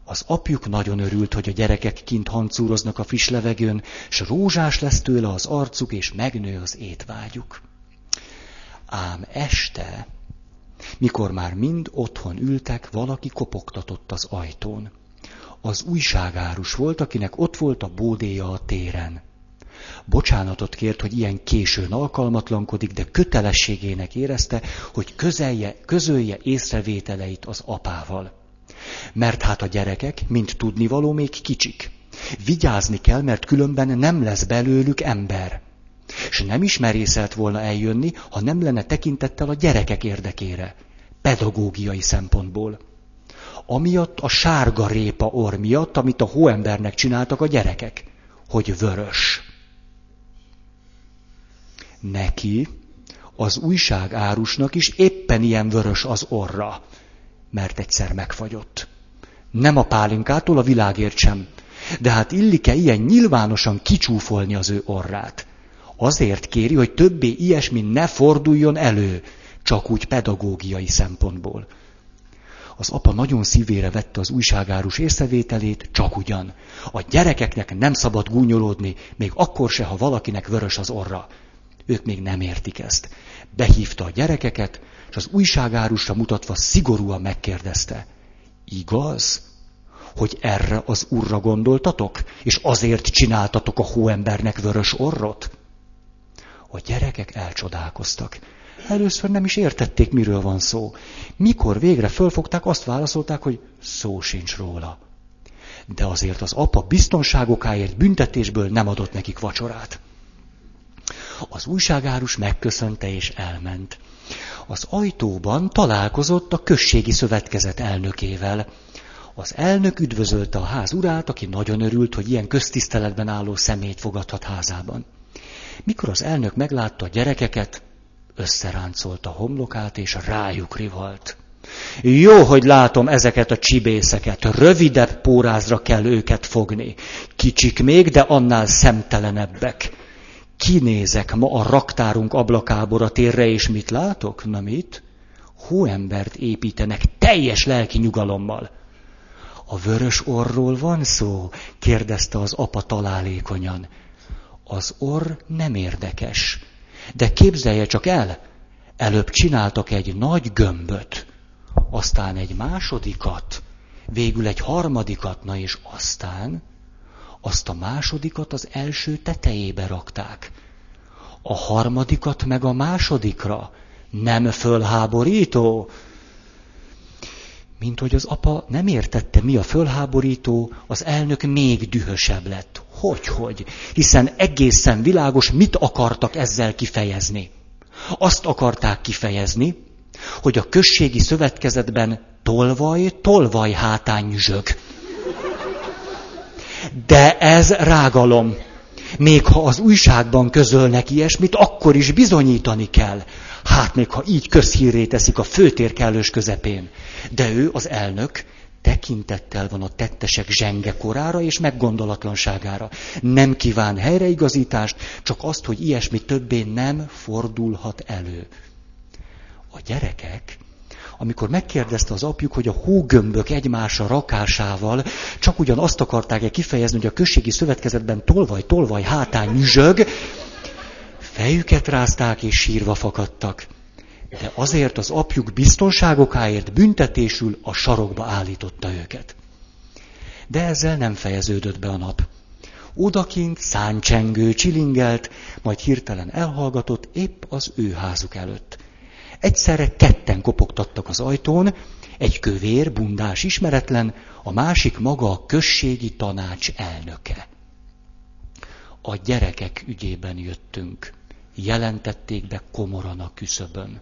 Az apjuk nagyon örült, hogy a gyerekek kint hancúroznak a friss levegőn, s rózsás lesz tőle az arcuk, és megnő az étvágyuk. Ám este, mikor már mind otthon ültek, valaki kopogtatott az ajtón. Az újságárus volt, akinek ott volt a bódéja a téren. Bocsánatot kért, hogy ilyen későn alkalmatlankodik, de kötelességének érezte, hogy közelje, közölje észrevételeit az apával. Mert hát a gyerekek, mint tudnivaló, még kicsik. Vigyázni kell, mert különben nem lesz belőlük ember. És nem is volna eljönni, ha nem lenne tekintettel a gyerekek érdekére. Pedagógiai szempontból. Amiatt a sárga répa orr miatt, amit a hóembernek csináltak a gyerekek. Hogy vörös. Neki, az újságárusnak is éppen ilyen vörös az orra, mert egyszer megfagyott. Nem a pálinkától, a világért sem. De hát illik-e ilyen nyilvánosan kicsúfolni az ő orrát? Azért kéri, hogy többé ilyesmi ne forduljon elő, csak úgy pedagógiai szempontból. Az apa nagyon szívére vette az újságárus észrevételét, csak ugyan. A gyerekeknek nem szabad gúnyolódni, még akkor se, ha valakinek vörös az orra. Ők még nem értik ezt. Behívta a gyerekeket, és az újságárusra mutatva szigorúan megkérdezte. Igaz, hogy erre az urra gondoltatok, és azért csináltatok a hóembernek vörös orrot? A gyerekek elcsodálkoztak. Először nem is értették, miről van szó. Mikor végre fölfogták, azt válaszolták, hogy szó sincs róla. De azért az apa biztonságokáért büntetésből nem adott nekik vacsorát. Az újságárus megköszönte és elment. Az ajtóban találkozott a községi szövetkezet elnökével. Az elnök üdvözölte a ház urát, aki nagyon örült, hogy ilyen köztiszteletben álló szemét fogadhat házában. Mikor az elnök meglátta a gyerekeket, összeráncolta a homlokát, és rájuk rivalt. Jó, hogy látom ezeket a csibészeket, rövidebb pórázra kell őket fogni. Kicsik még, de annál szemtelenebbek. Kinézek ma a raktárunk ablakából a térre, és mit látok? Na mit? Hóembert építenek teljes lelki nyugalommal. A vörös orról van szó? kérdezte az apa találékonyan. Az orr nem érdekes. De képzelje csak el, előbb csináltak egy nagy gömböt, aztán egy másodikat, végül egy harmadikat, na és aztán azt a másodikat az első tetejébe rakták. A harmadikat meg a másodikra. Nem fölháborító? Mint hogy az apa nem értette, mi a fölháborító, az elnök még dühösebb lett. Hogy, hogy? Hiszen egészen világos, mit akartak ezzel kifejezni. Azt akarták kifejezni, hogy a községi szövetkezetben tolvaj, tolvaj hátány zsög. De ez rágalom. Még ha az újságban közölnek ilyesmit, akkor is bizonyítani kell. Hát még ha így közhírré teszik a főtér kellős közepén. De ő, az elnök, tekintettel van a tettesek zsenge korára és meggondolatlanságára. Nem kíván helyreigazítást, csak azt, hogy ilyesmi többé nem fordulhat elő. A gyerekek amikor megkérdezte az apjuk, hogy a hógömbök egymásra rakásával csak ugyan azt akarták-e kifejezni, hogy a községi szövetkezetben tolvaj, tolvaj, hátán nyüzsög, fejüket rázták és sírva fakadtak. De azért az apjuk biztonságokáért büntetésül a sarokba állította őket. De ezzel nem fejeződött be a nap. Odakint száncsengő csilingelt, majd hirtelen elhallgatott épp az ő házuk előtt. Egyszerre ketten kopogtattak az ajtón, egy kövér, bundás ismeretlen, a másik maga a községi tanács elnöke. A gyerekek ügyében jöttünk, jelentették be komoran a küszöbön.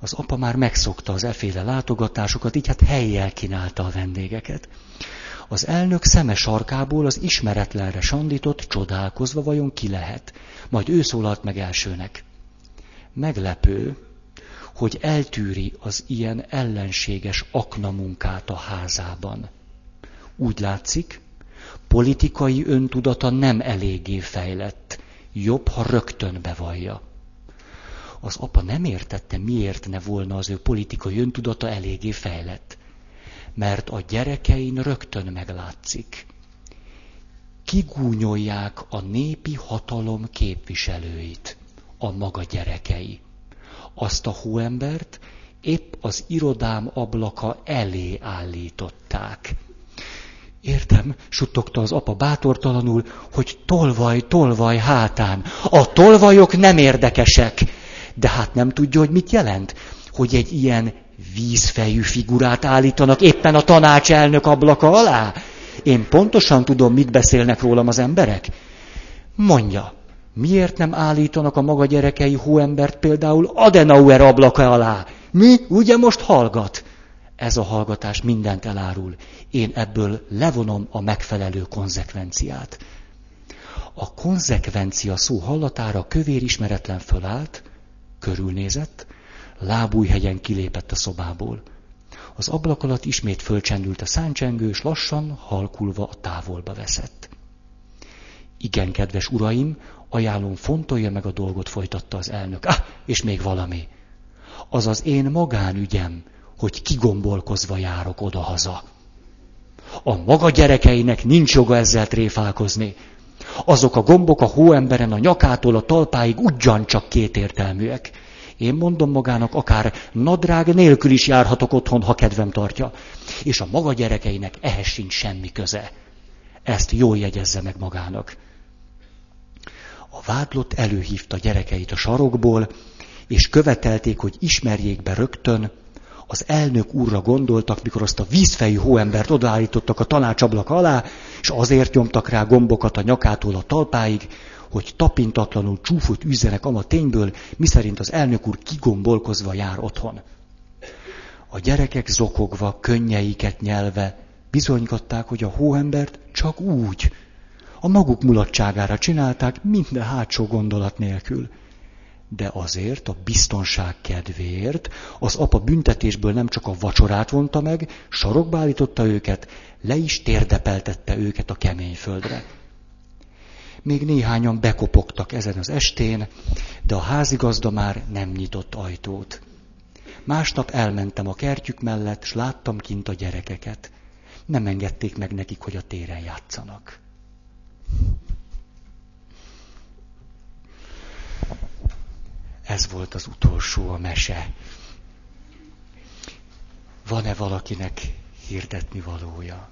Az apa már megszokta az eféle látogatásokat, így hát helyjel kínálta a vendégeket. Az elnök szeme sarkából az ismeretlenre sandított, csodálkozva vajon ki lehet. Majd ő szólalt meg elsőnek. Meglepő, hogy eltűri az ilyen ellenséges aknamunkát a házában. Úgy látszik, politikai öntudata nem eléggé fejlett. Jobb, ha rögtön bevallja. Az apa nem értette, miért ne volna az ő politikai öntudata eléggé fejlett. Mert a gyerekein rögtön meglátszik. Kigúnyolják a népi hatalom képviselőit, a maga gyerekei. Azt a hóembert épp az irodám ablaka elé állították. Értem, suttogta az apa bátortalanul, hogy tolvaj, tolvaj hátán. A tolvajok nem érdekesek. De hát nem tudja, hogy mit jelent, hogy egy ilyen vízfejű figurát állítanak éppen a tanácselnök ablaka alá. Én pontosan tudom, mit beszélnek rólam az emberek. Mondja, miért nem állítanak a maga gyerekei hóembert például Adenauer ablaka alá? Mi? Ugye most hallgat? Ez a hallgatás mindent elárul. Én ebből levonom a megfelelő konzekvenciát. A konzekvencia szó hallatára kövér ismeretlen fölállt, körülnézett, lábújhegyen kilépett a szobából. Az ablak alatt ismét fölcsendült a száncsengő, és lassan, halkulva a távolba veszett. Igen, kedves uraim, ajánlom, fontolja meg a dolgot, folytatta az elnök. Ah, és még valami. Az az én magánügyem, hogy kigombolkozva járok odahaza. A maga gyerekeinek nincs joga ezzel tréfálkozni. Azok a gombok a hóemberen a nyakától a talpáig ugyancsak kétértelműek. Én mondom magának, akár nadrág nélkül is járhatok otthon, ha kedvem tartja. És a maga gyerekeinek ehhez sincs semmi köze. Ezt jól jegyezze meg magának. A vádlott előhívta gyerekeit a sarokból, és követelték, hogy ismerjék be rögtön, az elnök úrra gondoltak, mikor azt a vízfejű hóembert odaállítottak a tanácsablak alá, és azért nyomtak rá gombokat a nyakától a talpáig, hogy tapintatlanul csúfot üzzenek ama tényből, miszerint az elnök úr kigombolkozva jár otthon. A gyerekek zokogva, könnyeiket nyelve bizonygatták, hogy a hóembert csak úgy, a maguk mulatságára csinálták, minden hátsó gondolat nélkül de azért a biztonság kedvéért az apa büntetésből nem csak a vacsorát vonta meg, sarokba állította őket, le is térdepeltette őket a kemény földre. Még néhányan bekopogtak ezen az estén, de a házigazda már nem nyitott ajtót. Másnap elmentem a kertjük mellett, s láttam kint a gyerekeket. Nem engedték meg nekik, hogy a téren játszanak. Ez volt az utolsó a mese. Van-e valakinek hirdetni valója?